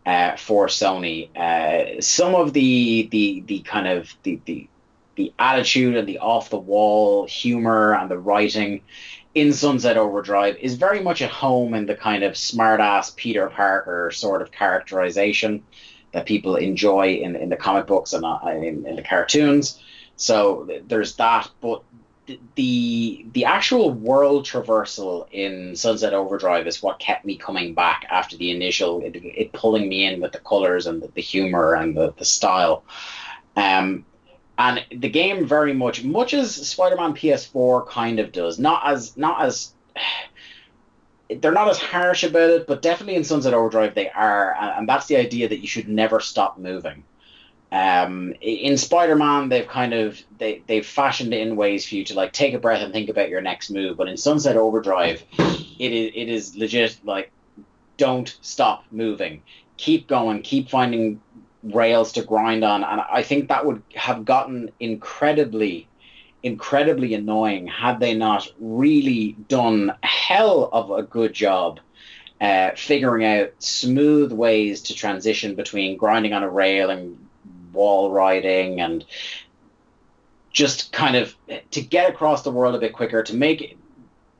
Uh, for Sony, uh, some of the the the kind of the, the the attitude and the off the wall humor and the writing in Sunset Overdrive is very much at home in the kind of smartass Peter Parker sort of characterization that people enjoy in, in the comic books and uh, in, in the cartoons. So there's that, but the the actual world traversal in Sunset Overdrive is what kept me coming back after the initial it, it pulling me in with the colors and the, the humor and the, the style. Um, and the game very much, much as Spider-Man PS4 kind of does, not as not as they're not as harsh about it, but definitely in Sunset Overdrive they are, and that's the idea that you should never stop moving. Um, in Spider-Man, they've kind of they they've fashioned it in ways for you to like take a breath and think about your next move. But in Sunset Overdrive, it is it is legit like don't stop moving, keep going, keep finding rails to grind on, and I think that would have gotten incredibly, incredibly annoying had they not really done a hell of a good job uh, figuring out smooth ways to transition between grinding on a rail and wall riding and just kind of to get across the world a bit quicker to make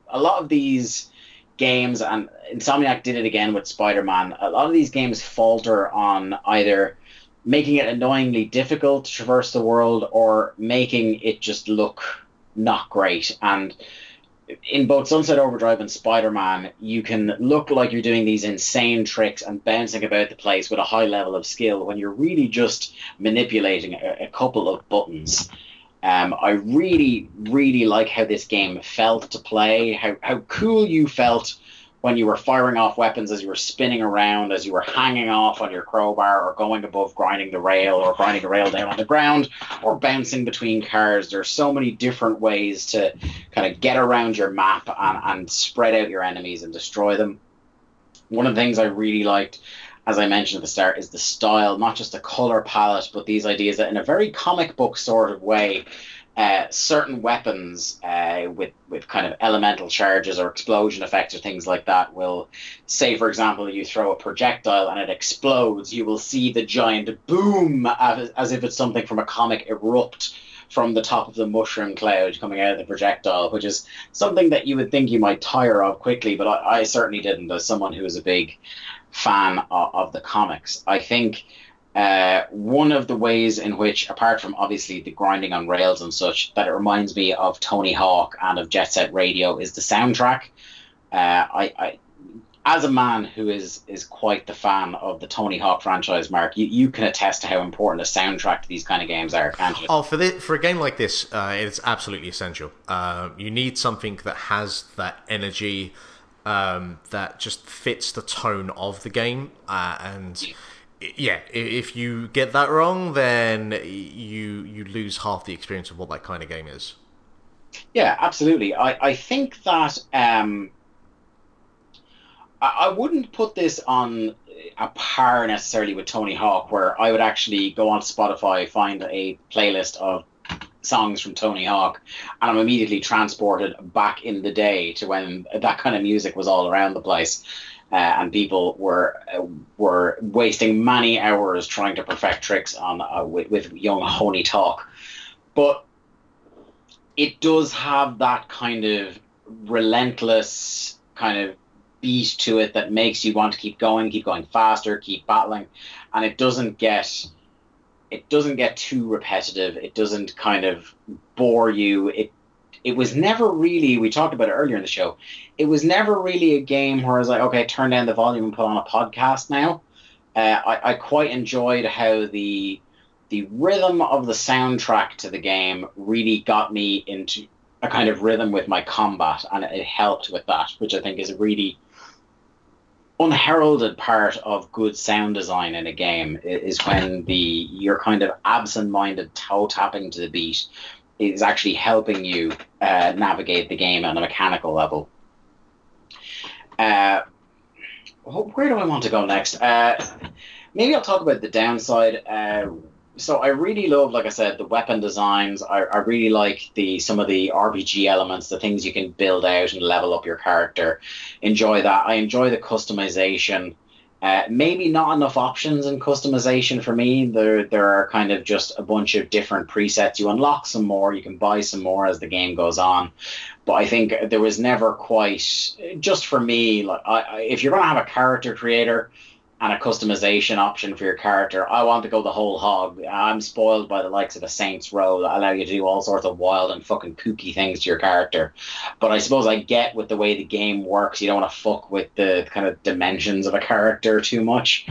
a lot of these games and Insomniac did it again with Spider-Man a lot of these games falter on either making it annoyingly difficult to traverse the world or making it just look not great. And in both Sunset Overdrive and Spider Man, you can look like you're doing these insane tricks and bouncing about the place with a high level of skill when you're really just manipulating a, a couple of buttons. Um, I really, really like how this game felt to play, how, how cool you felt when you were firing off weapons as you were spinning around, as you were hanging off on your crowbar or going above grinding the rail or grinding the rail down on the ground or bouncing between cars. There's so many different ways to kind of get around your map and, and spread out your enemies and destroy them. One of the things I really liked as I mentioned at the start, is the style, not just the color palette, but these ideas that in a very comic book sort of way, uh, certain weapons uh, with with kind of elemental charges or explosion effects or things like that will say, for example, you throw a projectile and it explodes. You will see the giant boom as, as if it's something from a comic erupt from the top of the mushroom cloud coming out of the projectile, which is something that you would think you might tire of quickly, but I, I certainly didn't. As someone who is a big fan of, of the comics, I think uh, one of the ways in which, apart from obviously the grinding on rails and such, that it reminds me of Tony Hawk and of Jet Set Radio is the soundtrack. Uh, I, I, as a man who is is quite the fan of the Tony Hawk franchise, Mark, you, you can attest to how important a soundtrack to these kind of games are, can't you? Oh, for the, for a game like this, uh, it's absolutely essential. Uh, you need something that has that energy, um, that just fits the tone of the game, uh, and. Yeah if you get that wrong, then you you lose half the experience of what that kind of game is. Yeah, absolutely. I, I think that um, I, I wouldn't put this on a par necessarily with Tony Hawk, where I would actually go on Spotify, find a playlist of songs from Tony Hawk, and I'm immediately transported back in the day to when that kind of music was all around the place. Uh, and people were uh, were wasting many hours trying to perfect tricks on uh, with, with young Tony Hawk, but it does have that kind of relentless kind of beat to it that makes you want to keep going, keep going faster, keep battling, and it doesn't get it doesn't get too repetitive. It doesn't kind of bore you. It it was never really we talked about it earlier in the show. It was never really a game where I was like, okay, turn down the volume and put on a podcast now. Uh, I, I quite enjoyed how the the rhythm of the soundtrack to the game really got me into a kind of rhythm with my combat, and it helped with that, which I think is a really unheralded part of good sound design in a game is when the you're kind of absent-minded toe tapping to the beat is actually helping you uh, navigate the game on a mechanical level. Uh, where do I want to go next? Uh, maybe I'll talk about the downside. Uh, so I really love, like I said, the weapon designs. I, I really like the some of the RPG elements, the things you can build out and level up your character. Enjoy that. I enjoy the customization. Uh, maybe not enough options in customization for me. There, there are kind of just a bunch of different presets. You unlock some more, you can buy some more as the game goes on. But I think there was never quite, just for me, like I, if you're going to have a character creator, and a customization option for your character. I want to go the whole hog. I'm spoiled by the likes of a Saints Row that allow you to do all sorts of wild and fucking kooky things to your character. But I suppose I get with the way the game works, you don't want to fuck with the kind of dimensions of a character too much.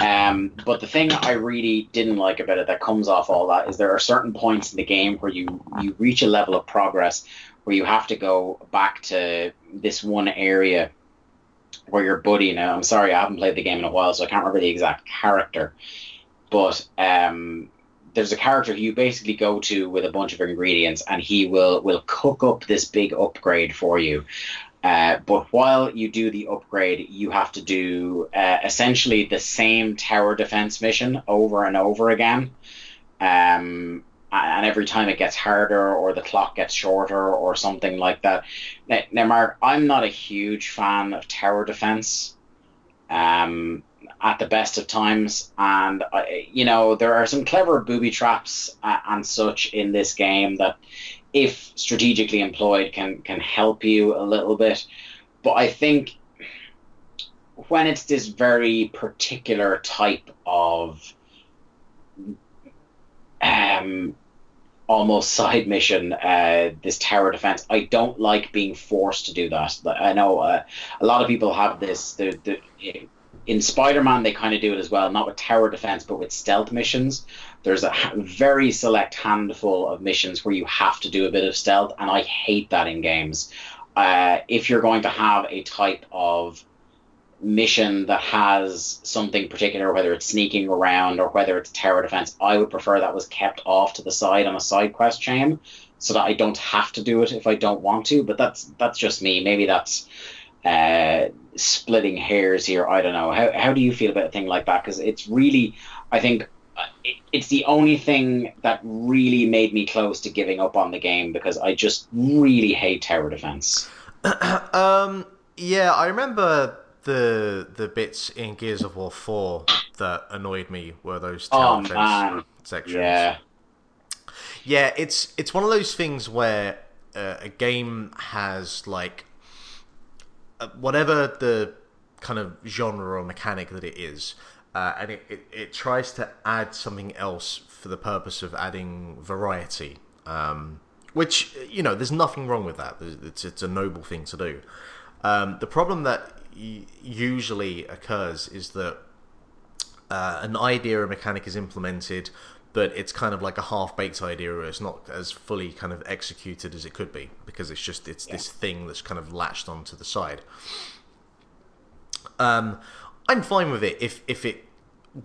Um, but the thing I really didn't like about it that comes off all that is there are certain points in the game where you you reach a level of progress where you have to go back to this one area where your buddy now. I'm sorry, I haven't played the game in a while, so I can't remember the exact character. But um, there's a character you basically go to with a bunch of ingredients, and he will will cook up this big upgrade for you. Uh, but while you do the upgrade, you have to do uh, essentially the same tower defense mission over and over again. Um, and every time it gets harder or the clock gets shorter or something like that. Now, now Mark, I'm not a huge fan of tower defense. Um, at the best of times, and uh, you know there are some clever booby traps uh, and such in this game that, if strategically employed, can can help you a little bit. But I think when it's this very particular type of um, almost side mission, uh, this tower defense. I don't like being forced to do that. I know uh, a lot of people have this. In Spider-Man, they kind of do it as well, not with tower defense, but with stealth missions. There's a very select handful of missions where you have to do a bit of stealth, and I hate that in games. Uh, if you're going to have a type of mission that has something particular, whether it's sneaking around or whether it's tower defense, I would prefer that was kept off to the side on a side quest chain, so that I don't have to do it if I don't want to. But that's that's just me. Maybe that's uh, splitting hairs here. I don't know. How how do you feel about a thing like that? Because it's really, I think. uh, It's the only thing that really made me close to giving up on the game because I just really hate tower defense. Um, yeah, I remember the the bits in Gears of War Four that annoyed me were those Oh tower man, sections. yeah. Yeah, it's it's one of those things where uh, a game has like uh, whatever the kind of genre or mechanic that it is, uh, and it, it, it tries to add something else for the purpose of adding variety. Um, which you know, there's nothing wrong with that. It's it's a noble thing to do. Um, the problem that usually occurs is that uh, an idea or mechanic is implemented, but it's kind of like a half-baked idea, or it's not as fully kind of executed as it could be because it's just it's this thing that's kind of latched onto the side. Um, I'm fine with it if if it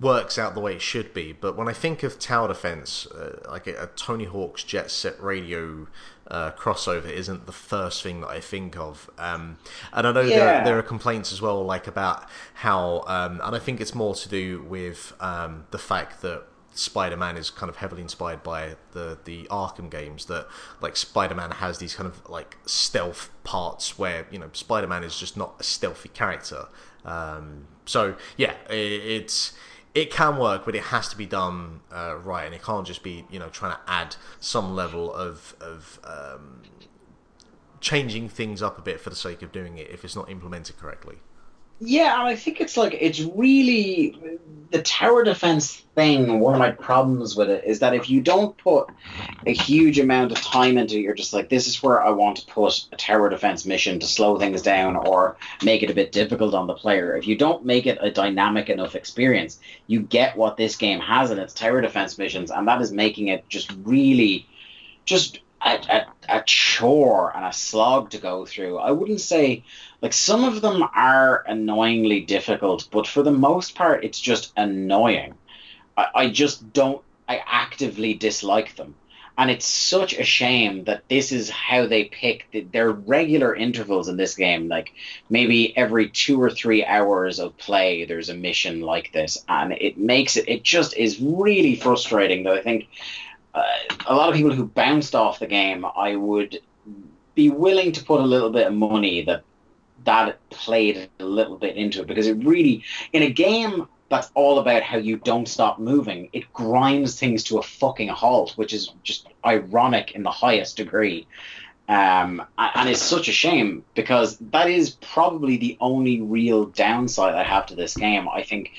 works out the way it should be, but when I think of tower defense, uh, like a, a Tony Hawk's Jet Set Radio uh, crossover isn't the first thing that I think of. Um, and I know Yeah. there, there are complaints as well, like about how, um, and I think it's more to do with um, the fact that Spider-Man is kind of heavily inspired by the the Arkham games. That like Spider-Man has these kind of like stealth parts where you know Spider-Man is just not a stealthy character. Um, so yeah, i it's it can work, but it has to be done uh, right, and it can't just be you know trying to add some level of of um, changing things up a bit for the sake of doing it if it's not implemented correctly. Yeah, I think it's like it's really the tower defense thing. One of my problems with it is that if you don't put a huge amount of time into it, you're just like, this is where I want to put a tower defense mission to slow things down or make it a bit difficult on the player. If you don't make it a dynamic enough experience, you get what this game has in its tower defense missions, and that is making it just really just a, a, a chore and a slog to go through. I wouldn't say like some of them are annoyingly difficult, but for the most part, it's just annoying. I, I just don't. I actively dislike them, and it's such a shame that this is how they pick the, their regular intervals in this game. Like maybe every two or three hours of play, there's a mission like this, and it makes it. It just is really frustrating. That I think uh, a lot of people who bounced off the game, I would be willing to put a little bit of money that that played a little bit into it because it really in a game that's all about how you don't stop moving it grinds things to a fucking halt which is just ironic in the highest degree um, and it's such a shame because that is probably the only real downside I have to this game. I think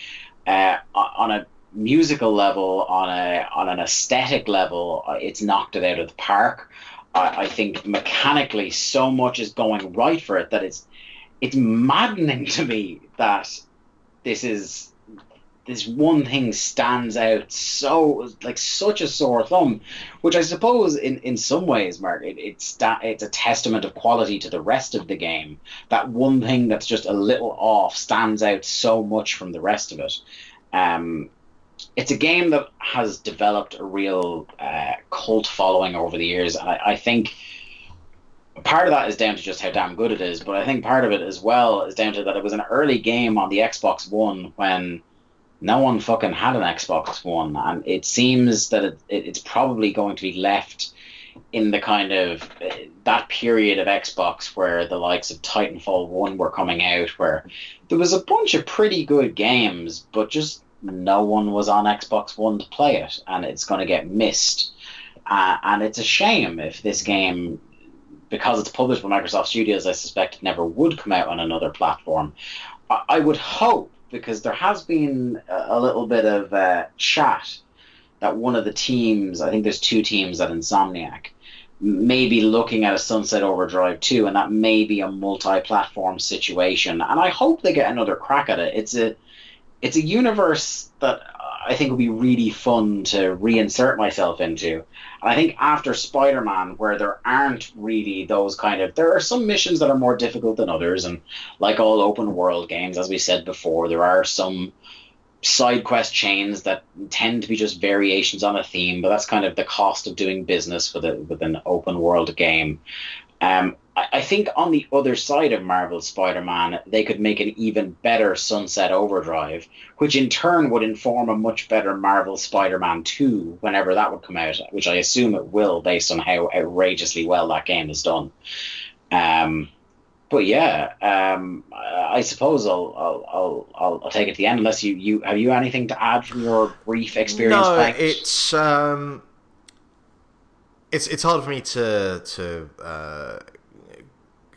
uh, on a musical level, on a on an aesthetic level, uh, it's knocked it out of the park. I, I think mechanically, so much is going right for it that it's it's maddening to me that this is this one thing stands out so like such a sore thumb, which I suppose in, in some ways, Mark, it, it's that it's a testament of quality to the rest of the game. That one thing that's just a little off stands out so much from the rest of it. Um, it's a game that has developed a real uh, cult following over the years. I, I think part of that is down to just how damn good it is, but I think part of it as well is down to that it was an early game on the Xbox One when no one fucking had an Xbox One, and it seems that it, it, it's probably going to be left in the kind of uh, that period of Xbox where the likes of Titanfall 1 were coming out, where there was a bunch of pretty good games, but just no one was on Xbox One to play it, and it's going to get missed. Uh, and it's a shame if this game, because it's published by Microsoft Studios, I suspect it never would come out on another platform. I, I would hope, because there has been a, a little bit of uh, chat that one of the teams, I think there's two teams at Insomniac, may be looking at a Sunset Overdrive 2, and that may be a multi-platform situation. And I hope they get another crack at it. It's a it's a universe that I think would be really fun to reinsert myself into. And I think after Spider Man, where there aren't really those kind of, there are some missions that are more difficult than others, and like all open world games, as we said before, there are some side quest chains that tend to be just variations on a theme, but that's kind of the cost of doing business with a with an open world game. Um, I, I think on the other side of Marvel Spider-Man, they could make an even better Sunset Overdrive, which in turn would inform a much better Marvel Spider-Man 2 whenever that would come out, which I assume it will based on how outrageously well that game is done. Um, but yeah, um, I suppose I'll, I'll I'll I'll take it to the end. Unless you you have you anything to add from your brief experience? No, it's um, it's it's hard for me to to uh,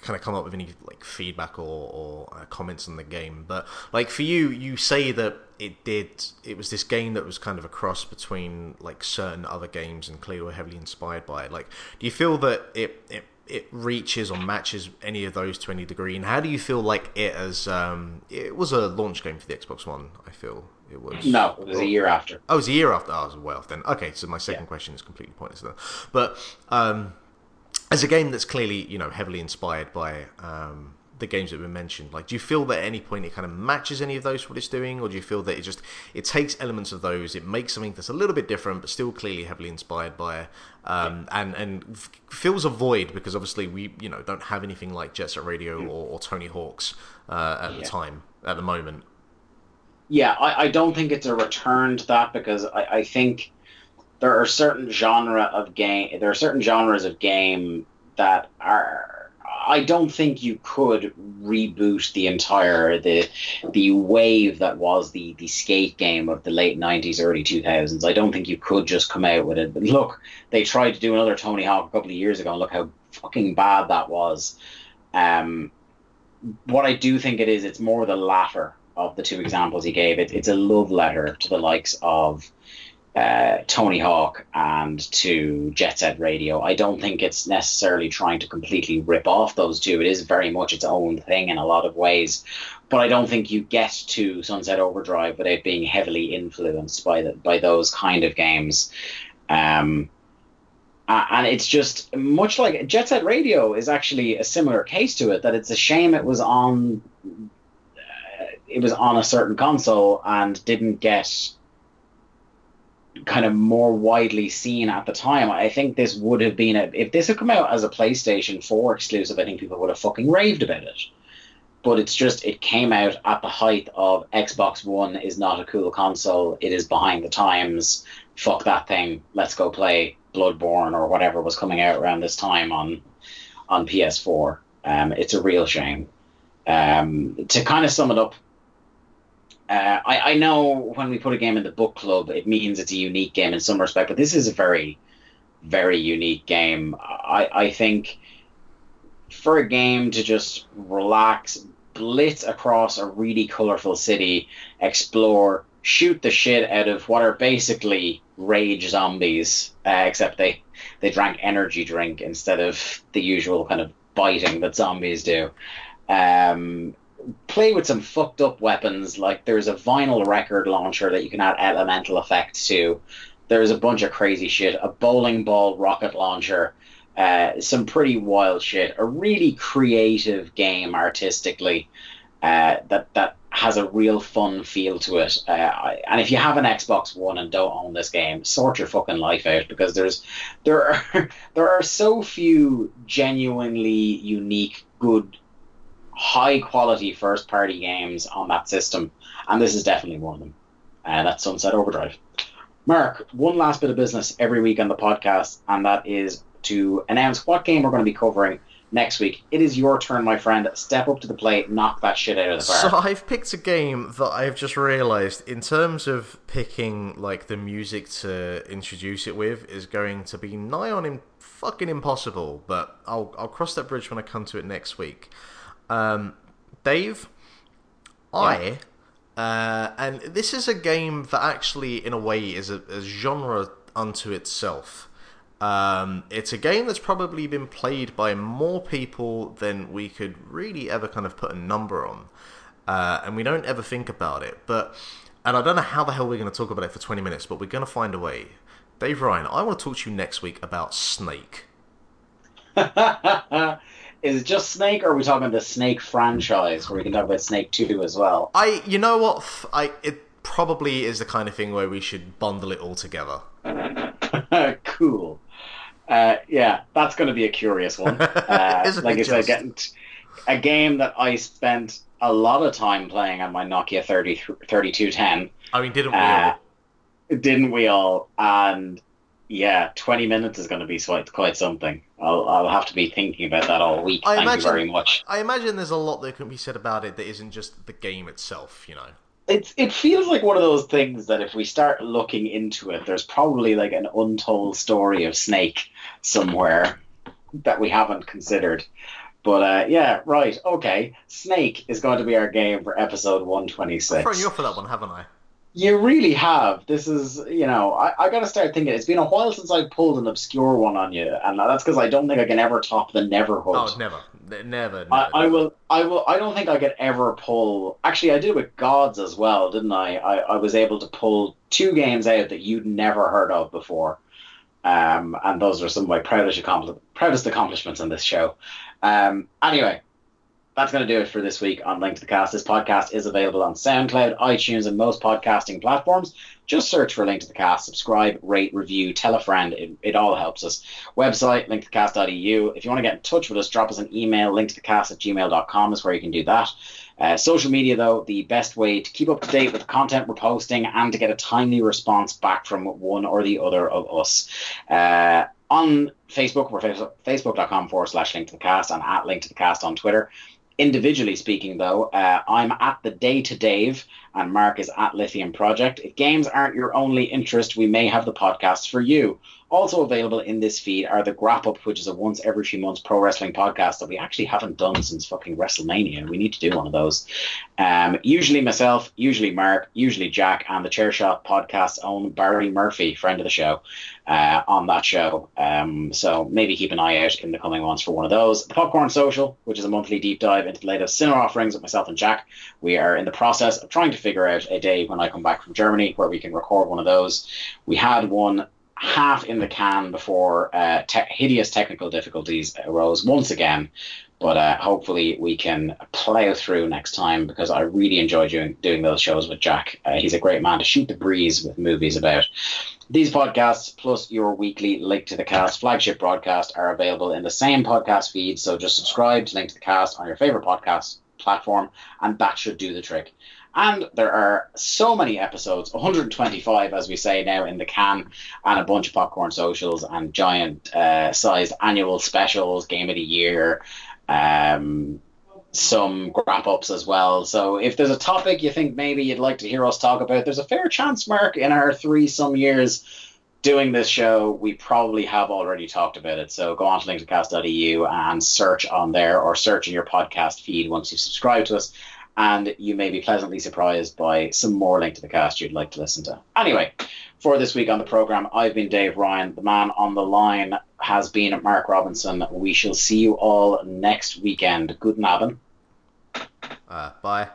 kind of come up with any like feedback or, or uh, comments on the game. But like for you, you say that it did. It was this game that was kind of a cross between like certain other games and clearly were heavily inspired by it. Like, do you feel that it it it reaches or matches any of those to any degree? And how do you feel like it as um, it was a launch game for the Xbox One? I feel it was. no, it was a year after. Oh, it was a year after. Oh, it was well then. Okay, so my second Yeah. question is completely pointless then. But um, as a game that's clearly you know heavily inspired by um, the games that we mentioned? Like, do you feel that at any point it kind of matches any of those what it's doing, or do you feel that it just it takes elements of those, it makes something that's a little bit different, but still clearly heavily inspired by, um, and and fills a void because obviously we you know don't have anything like Jet Set Radio or, or Tony Hawk's uh, at the time at the moment. Yeah, I, I don't think it's a return to that because I, I think there are certain genre of game there are certain genres of game that are I don't think you could reboot the entire the the wave that was the the skate game of the late nineties, early two thousands. I don't think you could just come out with it. But look, they tried to do another Tony Hawk a couple of years ago and look how fucking bad that was. Um what I do think it is, it's more the latter of the two examples he gave. It, it's a love letter to the likes of uh, Tony Hawk and to Jet Set Radio. I don't think it's necessarily trying to completely rip off those two. It is very much its own thing in a lot of ways, but I don't think you get to Sunset Overdrive without being heavily influenced by the, by those kind of games. Um, and it's just much like Jet Set Radio is actually a similar case to it. That it's a shame it was on uh, it was on a certain console and didn't get kind of more widely seen at the time. I think this would have been a if this had come out as a PlayStation 4 exclusive, I think people would have fucking raved about it. But it's just it came out at the height of Xbox One is not a cool console. It is behind the times. Fuck that thing. Let's go play Bloodborne or whatever was coming out around this time on on PS4. Um, it's a real shame. Um, to kind of sum it up, uh, I, I know when we put a game in the book club, it means it's a unique game in some respect, but this is a very, very unique game. I, I think for a game to just relax, blitz across a really colorful city, explore, shoot the shit out of what are basically rage zombies, uh, except they they drank energy drink instead of the usual kind of biting that zombies do. Um, play with some fucked up weapons. Like there's a vinyl record launcher that you can add elemental effects to. There's a bunch of crazy shit. A bowling ball rocket launcher. Uh, some pretty wild shit. A really creative game artistically uh, that that has a real fun feel to it. Uh, I- and if you have an Xbox One and don't own this game, sort your fucking life out because there's there are there are so few genuinely unique, good, high quality first party games on that system, and this is definitely one of them. And that's Sunset Overdrive. Mark, one last bit of business every week on the podcast, and that is to announce what game we're going to be covering next week. It is your turn, my friend. Step up to the plate, knock that shit out of the park. So. I've picked a game that I've just realised, in terms of picking like the music to introduce it with, is going to be nigh on im- fucking impossible. But I'll I'll cross that bridge when I come to it next week. Um, Dave, I, uh, and this is a game that actually, in a way, is a, a genre unto itself. Um, it's a game that's probably been played by more people than we could really ever kind of put a number on, uh, and we don't ever think about it. But and I don't know how the hell we're going to talk about it for twenty minutes, but we're going to find a way. Dave Ryan, I want to talk to you next week about Snake. is it just Snake, or are we talking about the Snake franchise, where we can talk about Snake Two as well? I, you know what? I it probably is the kind of thing where we should bundle it all together. cool. Uh, yeah, that's going to be a curious one. Uh, like I said, getting t- a game that I spent a lot of time playing on my Nokia 30, 3210. I mean, didn't we? Uh, all? didn't we all? And yeah, 20 minutes is going to be quite, quite something. I'll, I'll have to be thinking about that all week. I Thank imagine, you very much. I imagine there's a lot that can be said about it that isn't just the game itself. You know. It's it feels like one of those things that if we start looking into it, there's probably like an untold story of Snake somewhere that we haven't considered. But uh, yeah, right, okay. Snake is going to be our game for episode 126. I've six. thrown you off for that one, haven't I? You really have. This is, you know, I, I got to start thinking. It's been a while since I pulled an obscure one on you, and that's because I don't think I can ever top the Neverhood. Oh, never, never. never. I, I will. I will. I don't think I could ever pull. Actually, I did with Gods as well, didn't I? I, I was able to pull two games out that you'd never heard of before, um, and those are some of my proudest proudest accomplishments on this show. Um, anyway, that's going to do it for this week on Link to the Cast. This podcast is available on SoundCloud, iTunes, and most podcasting platforms. Just search for Link to the Cast, subscribe, rate, review, tell a friend. It, it all helps us. Website, linktothecast.eu. If you want to get in touch with us, drop us an email, linktothecast at gmail.com is where you can do that. Uh, social media, though, the best way to keep up to date with the content we're posting and to get a timely response back from one or the other of us. Uh, on Facebook, we're facebook, facebook.com forward slash link to the cast and at link to the cast on Twitter. Individually speaking, though, uh, I'm at the day to Dave and Mark is at Lithium Project. If games aren't your only interest, we may have the podcast for you. Also available in this feed are the Grap Up, which is a once every few months pro wrestling podcast that we actually haven't done since fucking WrestleMania. We need to do one of those. Um, usually myself, usually Mark, usually Jack, and the Chair Shot podcast own Barry Murphy, friend of the show, uh, on that show. Um, so maybe keep an eye out in the coming months for one of those. The Popcorn Social, which is a monthly deep dive into the latest cinema offerings with myself and Jack. We are in the process of trying to figure out a day when I come back from Germany where we can record one of those. We had one half in the can before uh, te- hideous technical difficulties arose once again. But uh, hopefully we can plow through next time because I really enjoy doing doing those shows with Jack. Uh, he's a great man to shoot the breeze with movies about. These podcasts plus your weekly Link to the Cast flagship broadcast are available in the same podcast feed. So just subscribe to Link to the Cast on your favorite podcast platform, and that should do the trick. And there are so many episodes, 125 as we say now in the can, and a bunch of popcorn socials and giant uh, sized annual specials, game of the year, um, some wrap ups as well. So if there's a topic you think maybe you'd like to hear us talk about, there's a fair chance, Mark, in our three some years doing this show, we probably have already talked about it. So go on to linktothecast.eu and search on there or search in your podcast feed once you've subscribed to us and you may be pleasantly surprised by some more link to the cast you'd like to listen to. Anyway, for this week on the program, I've been Dave Ryan. The man on the line has been Mark Robinson. We shall see you all next weekend. Good night. Uh, bye.